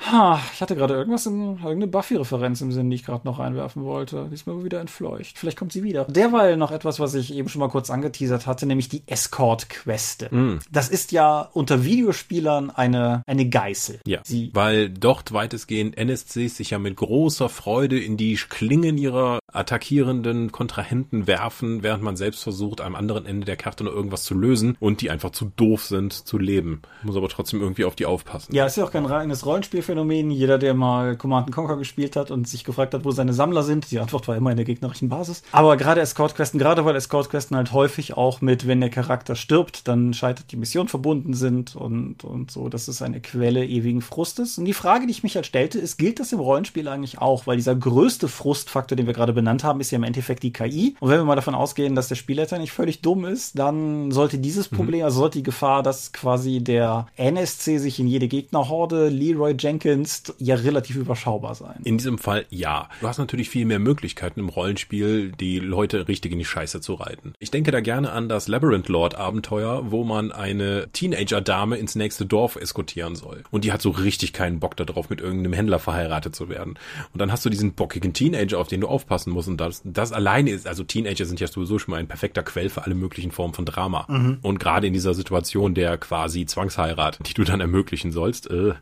[SPEAKER 2] Ha, ich hatte gerade irgendwas in irgendeine Buffy-Referenz im Sinn, die ich gerade noch einwerfen wollte. Die ist mir wieder entfleucht. Vielleicht kommt sie wieder. Derweil noch etwas, was ich eben schon mal kurz angeteasert hatte, nämlich die Escort-Queste. Mm. Das ist ja unter Videospielern eine, eine Geißel.
[SPEAKER 3] Ja. Sie weil dort weitestgehend NSCs sich ja mit großer Freude in die Klingen ihrer attackierenden Kontrahenten werfen, während man selbst versucht, am anderen Ende der Karte noch irgendwas zu lösen und die einfach zu doof sind zu leben. Muss aber trotzdem irgendwie auf die aufpassen.
[SPEAKER 2] Ja, ist ja auch kein reines Rollenspiel Phänomen. Jeder, der mal Command Conquer gespielt hat und sich gefragt hat, wo seine Sammler sind, die Antwort war immer in der gegnerischen Basis. Aber gerade Escort-Questen, gerade weil Escort-Questen halt häufig auch mit, wenn der Charakter stirbt, dann scheitert die Mission verbunden sind und, und so. Das ist eine Quelle ewigen Frustes. Und die Frage, die ich mich halt stellte, ist, gilt das im Rollenspiel eigentlich auch? Weil dieser größte Frustfaktor, den wir gerade benannt haben, ist ja im Endeffekt die KI. Und wenn wir mal davon ausgehen, dass der Spielleiter nicht völlig dumm ist, dann sollte dieses mhm. Problem, mhm. also sollte die Gefahr, dass quasi der NSC sich in jede Gegnerhorde Leroy Jenkins Jenkins ja relativ überschaubar sein.
[SPEAKER 3] In diesem Fall ja. Du hast natürlich viel mehr Möglichkeiten im Rollenspiel, die Leute richtig in die Scheiße zu reiten. Ich denke da gerne an das Labyrinth Lord Abenteuer, wo man eine Teenager-Dame ins nächste Dorf eskortieren soll. Und die hat so richtig keinen Bock darauf, mit irgendeinem Händler verheiratet zu werden. Und dann hast du diesen bockigen Teenager, auf den du aufpassen musst. Und das, das alleine ist, also Teenager sind ja sowieso schon mal ein perfekter Quell für alle möglichen Formen von Drama. Mhm. Und gerade in dieser Situation der quasi Zwangsheirat, die du dann ermöglichen sollst, äh,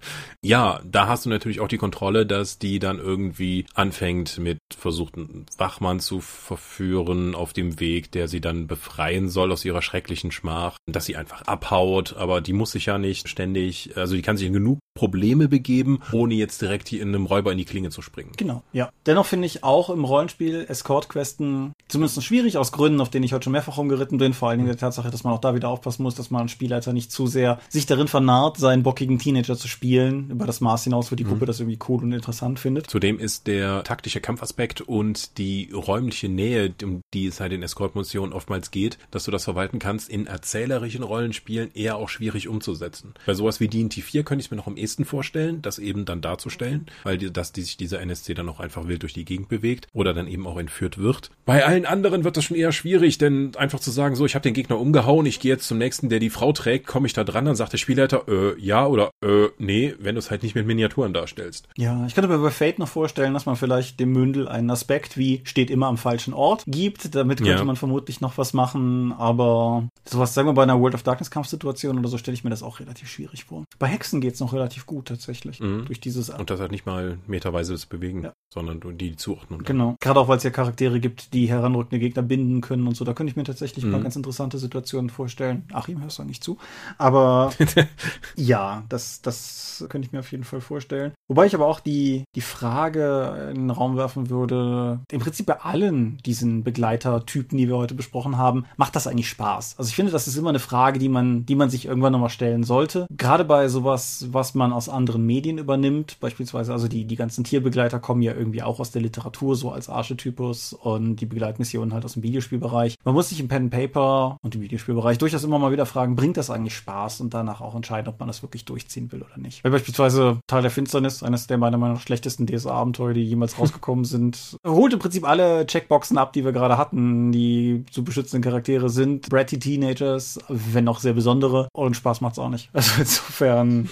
[SPEAKER 3] ja, da hast du natürlich auch die Kontrolle, dass die dann irgendwie anfängt mit versuchten Wachmann zu verführen auf dem Weg, der sie dann befreien soll aus ihrer schrecklichen Schmach, dass sie einfach abhaut, aber die muss sich ja nicht ständig, also die kann sich in genug Probleme begeben, ohne jetzt direkt hier in einem Räuber in die Klinge zu springen.
[SPEAKER 2] Genau, ja. Dennoch finde ich auch im Rollenspiel Escort-Questen zumindest schwierig aus Gründen, auf denen ich heute schon mehrfach rumgeritten bin. Vor allen Dingen der Tatsache, dass man auch da wieder aufpassen muss, dass man als Spielleiter nicht zu sehr sich darin vernarrt, seinen bockigen Teenager zu spielen, über das Maß hinaus, wo die Gruppe mhm. das irgendwie cool und interessant findet.
[SPEAKER 3] Zudem ist der taktische Kampfaspekt und die räumliche Nähe, um die es halt in Escort-Missionen oftmals geht, dass du das verwalten kannst, in erzählerischen Rollenspielen eher auch schwierig umzusetzen. Bei sowas wie D&T 4 könnte ich mir noch am ehesten vorstellen, das eben dann darzustellen, weil die, dass die sich dieser NSC dann auch einfach wild durch die Gegend bewegt oder dann eben auch entführt wird. Bei allen anderen wird das schon eher schwierig, denn einfach zu sagen, so, ich habe den Gegner umgehauen, ich gehe jetzt zum nächsten, der die Frau trägt, komme ich da dran, dann sagt der Spielleiter, äh, ja oder äh, nee, wenn du es halt nicht mit Miniaturen darstellst.
[SPEAKER 2] Ja, ich könnte mir bei Fate noch vorstellen, dass man vielleicht dem Mündel einen Aspekt wie steht immer am falschen Ort gibt. Damit könnte ja. man vermutlich noch was machen, aber sowas, sagen wir bei einer World of Darkness Kampfsituation oder so, stelle ich mir das auch relativ schwierig vor. Bei Hexen geht's noch relativ gut tatsächlich. Mhm. Durch dieses
[SPEAKER 3] Und das hat nicht mal meterweise das Bewegen, ja. Sondern die Zuordnung.
[SPEAKER 2] Genau. Gerade auch, weil es ja Charaktere gibt, die heranrückende Gegner binden können und so. Da könnte ich mir tatsächlich mhm. ein paar ganz interessante Situationen vorstellen. Achim, hörst du nicht zu. Aber ja, das, das könnte ich mir auf jeden Fall vorstellen. Wobei ich aber auch die, die Frage in den Raum werfen würde, im Prinzip bei allen diesen Begleitertypen, die wir heute besprochen haben, macht das eigentlich Spaß? Also ich finde, das ist immer eine Frage, die man, die man sich irgendwann nochmal stellen sollte. Gerade bei sowas, was man aus anderen Medien übernimmt, beispielsweise, also die, die ganzen Tierbegleiter kommen ja irgendwie auch aus der Literatur, so als Archetypus und die Begleitmissionen halt aus dem Videospielbereich. Man muss sich im Pen and Paper und im Videospielbereich durchaus immer mal wieder fragen, bringt das eigentlich Spaß und danach auch entscheiden, ob man das wirklich durchziehen will oder nicht. Weil beispielsweise Teil der Finsternis, eines der meiner Meinung nach schlechtesten DSA-Abenteuer, die jemals rausgekommen sind, holt im Prinzip alle Checkboxen ab, die wir gerade hatten, die zu beschützenden Charaktere sind. Bratty Teenagers, wenn auch sehr besondere. Und Spaß macht's auch nicht. Also insofern.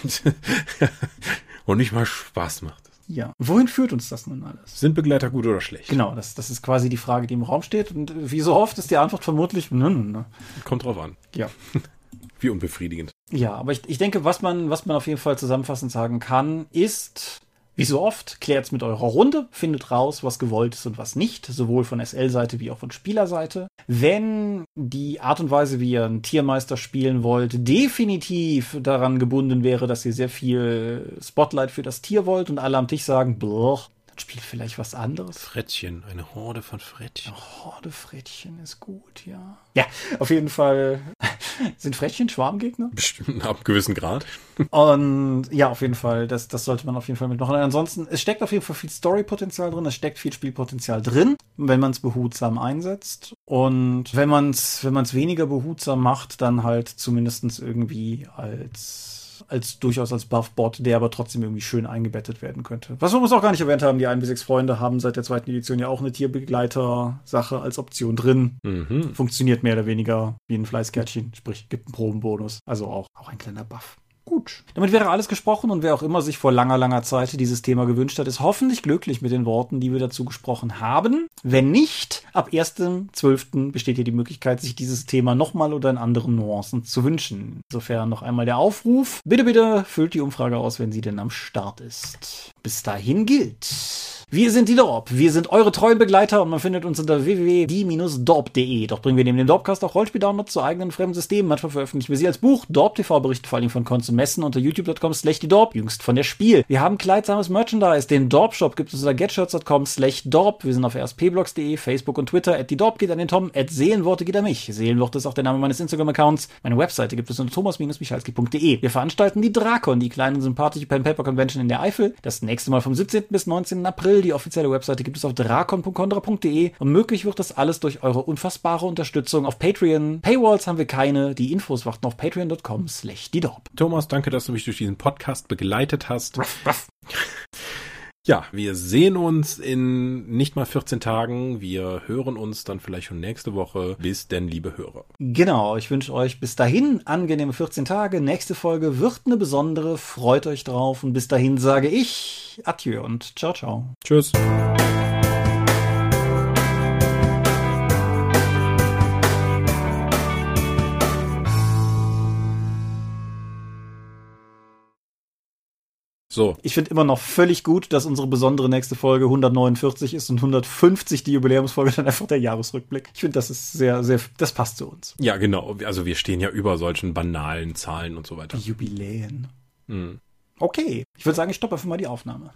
[SPEAKER 3] und nicht mal Spaß macht.
[SPEAKER 2] Ja. Wohin führt uns das nun alles?
[SPEAKER 3] Sind Begleiter gut oder schlecht?
[SPEAKER 2] Genau, das, das ist quasi die Frage, die im Raum steht. Und wie so oft ist die Antwort vermutlich, ne, ne, ne.
[SPEAKER 3] Kommt drauf an.
[SPEAKER 2] Ja.
[SPEAKER 3] wie unbefriedigend.
[SPEAKER 2] Ja, aber ich, ich denke, was man, was man auf jeden Fall zusammenfassend sagen kann, ist, wie so oft, klärt's mit eurer Runde, findet raus, was gewollt ist und was nicht, sowohl von SL-Seite wie auch von Spielerseite. Wenn die Art und Weise, wie ihr einen Tiermeister spielen wollt, definitiv daran gebunden wäre, dass ihr sehr viel Spotlight für das Tier wollt und alle am Tisch sagen, boah, dann spielt vielleicht was anderes.
[SPEAKER 3] Frettchen, eine Horde von Frettchen.
[SPEAKER 2] Eine Horde Frettchen ist gut, ja. Ja, auf jeden Fall sind Frettchen Schwarmgegner.
[SPEAKER 3] Bestimmt ab einem gewissen Grad.
[SPEAKER 2] Und ja, auf jeden Fall, das, das sollte man auf jeden Fall mitmachen. ansonsten, es steckt auf jeden Fall viel Story-Potenzial drin, es steckt viel Spielpotenzial drin, wenn man es behutsam einsetzt. Und wenn man es wenn man's weniger behutsam macht, dann halt zumindestens irgendwie als als durchaus als Buffbot, der aber trotzdem irgendwie schön eingebettet werden könnte. Was wir uns auch gar nicht erwähnt haben, die 1 bis 6 Freunde haben seit der zweiten Edition ja auch eine Tierbegleiter-Sache als Option drin. Mhm. Funktioniert mehr oder weniger wie ein Fleißkärtchen, sprich gibt einen Probenbonus. Also auch, auch ein kleiner Buff. Gut. Damit wäre alles gesprochen und wer auch immer sich vor langer, langer Zeit dieses Thema gewünscht hat, ist hoffentlich glücklich mit den Worten, die wir dazu gesprochen haben. Wenn nicht, ab 1.12. besteht hier die Möglichkeit, sich dieses Thema nochmal oder in anderen Nuancen zu wünschen. Insofern noch einmal der Aufruf. Bitte, bitte füllt die Umfrage aus, wenn sie denn am Start ist. Bis dahin gilt. Wir sind die Dorp. Wir sind eure treuen Begleiter und man findet uns unter www.die-dorp.de. Doch bringen wir neben dem Dorpcast auch Rollspiel-Downloads zu eigenen fremden Systemen. Manchmal veröffentlichen wir sie als Buch. Dorp TV berichtet vor allem von Cons und Messen unter youtube.com slash die Dorp. Jüngst von der Spiel. Wir haben kleidsames Merchandise. Den Dorp Shop gibt es unter getshirts.com slash Dorp. Wir sind auf rspblogs.de, Facebook und Twitter. At die Dorp geht an den Tom. At Seelenworte geht an mich. Seelenworte ist auch der Name meines Instagram-Accounts. Meine Webseite gibt es unter thomas-michalski.de. Wir veranstalten die Drakon, die kleine sympathische Pen Paper Convention in der Eifel. Das nächste Mal vom 17. bis 19. April. Die offizielle Webseite gibt es auf drakon.condra.de und möglich wird das alles durch eure unfassbare Unterstützung auf Patreon. Paywalls haben wir keine. Die Infos warten auf patreon.com slash die
[SPEAKER 3] Thomas, danke, dass du mich durch diesen Podcast begleitet hast. Ja, wir sehen uns in nicht mal 14 Tagen. Wir hören uns dann vielleicht schon nächste Woche. Bis denn, liebe Hörer.
[SPEAKER 2] Genau, ich wünsche euch bis dahin angenehme 14 Tage. Nächste Folge wird eine besondere. Freut euch drauf. Und bis dahin sage ich Adieu und ciao, ciao.
[SPEAKER 3] Tschüss.
[SPEAKER 2] So. Ich finde immer noch völlig gut, dass unsere besondere nächste Folge 149 ist und 150 die Jubiläumsfolge dann einfach der Jahresrückblick. Ich finde, das ist sehr, sehr, das passt zu uns.
[SPEAKER 3] Ja, genau. Also wir stehen ja über solchen banalen Zahlen und so weiter.
[SPEAKER 2] Jubiläen. Mhm. Okay, ich würde sagen, ich stoppe einfach mal die Aufnahme.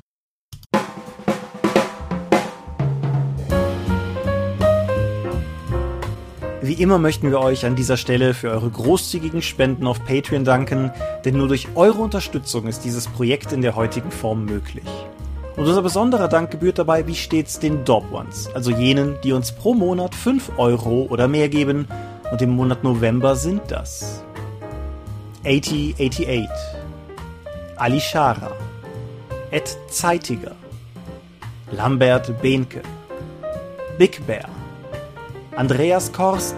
[SPEAKER 2] Wie immer möchten wir euch an dieser Stelle für eure großzügigen Spenden auf Patreon danken, denn nur durch eure Unterstützung ist dieses Projekt in der heutigen Form möglich. Und unser besonderer Dank gebührt dabei wie stets den Dob Ones, also jenen, die uns pro Monat 5 Euro oder mehr geben und im Monat November sind das 8088, Ali Schara, Ed Zeitiger, Lambert Behnke, Big Bear, Andreas Korsten,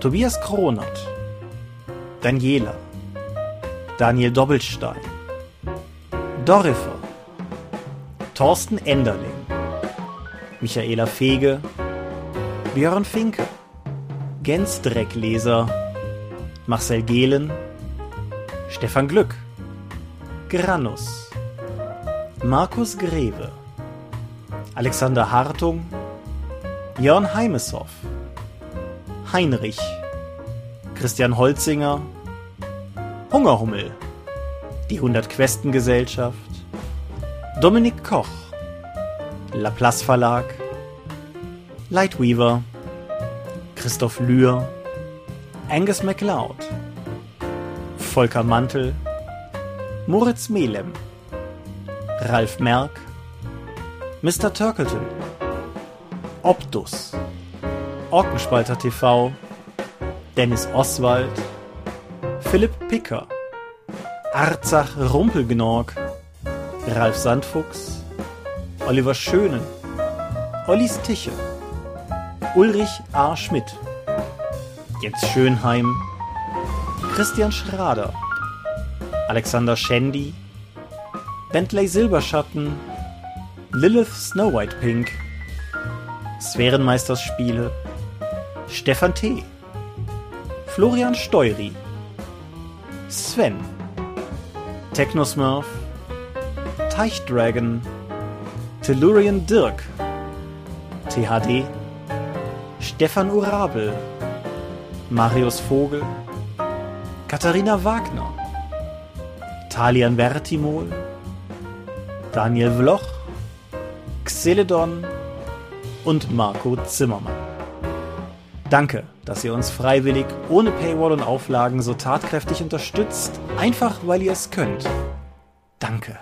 [SPEAKER 2] Tobias Kronert, Daniela, Daniel Doppelstein, Dorifer, Thorsten Enderling, Michaela Fege, Björn Finke, Gensdreckleser, Marcel Gehlen, Stefan Glück, Granus, Markus Greve, Alexander Hartung, Jörn Heimeshoff, Heinrich, Christian Holzinger, Hungerhummel, die 100 Questen Gesellschaft, Dominik Koch, Laplace Verlag, Lightweaver, Christoph Lühr, Angus MacLeod, Volker Mantel, Moritz Melem, Ralf Merck, Mr. Turkleton, Optus, Orkenspalter TV, Dennis Oswald, Philipp Picker, Arzach Rumpelgnorg, Ralf Sandfuchs, Oliver Schönen, Ollis Tiche, Ulrich A. Schmidt, Jens Schönheim, Christian Schrader, Alexander Schendi, Bentley Silberschatten, Lilith Snow White Pink, Sphärenmeisterspiele, Stefan T., Florian Steury, Sven, Technosmurf, Teichdragon, Tellurian Dirk, THD, Stefan Urabel, Marius Vogel, Katharina Wagner, Talian Vertimol, Daniel Vloch, Xeledon und Marco Zimmermann. Danke, dass ihr uns freiwillig, ohne Paywall und Auflagen so tatkräftig unterstützt, einfach weil ihr es könnt. Danke.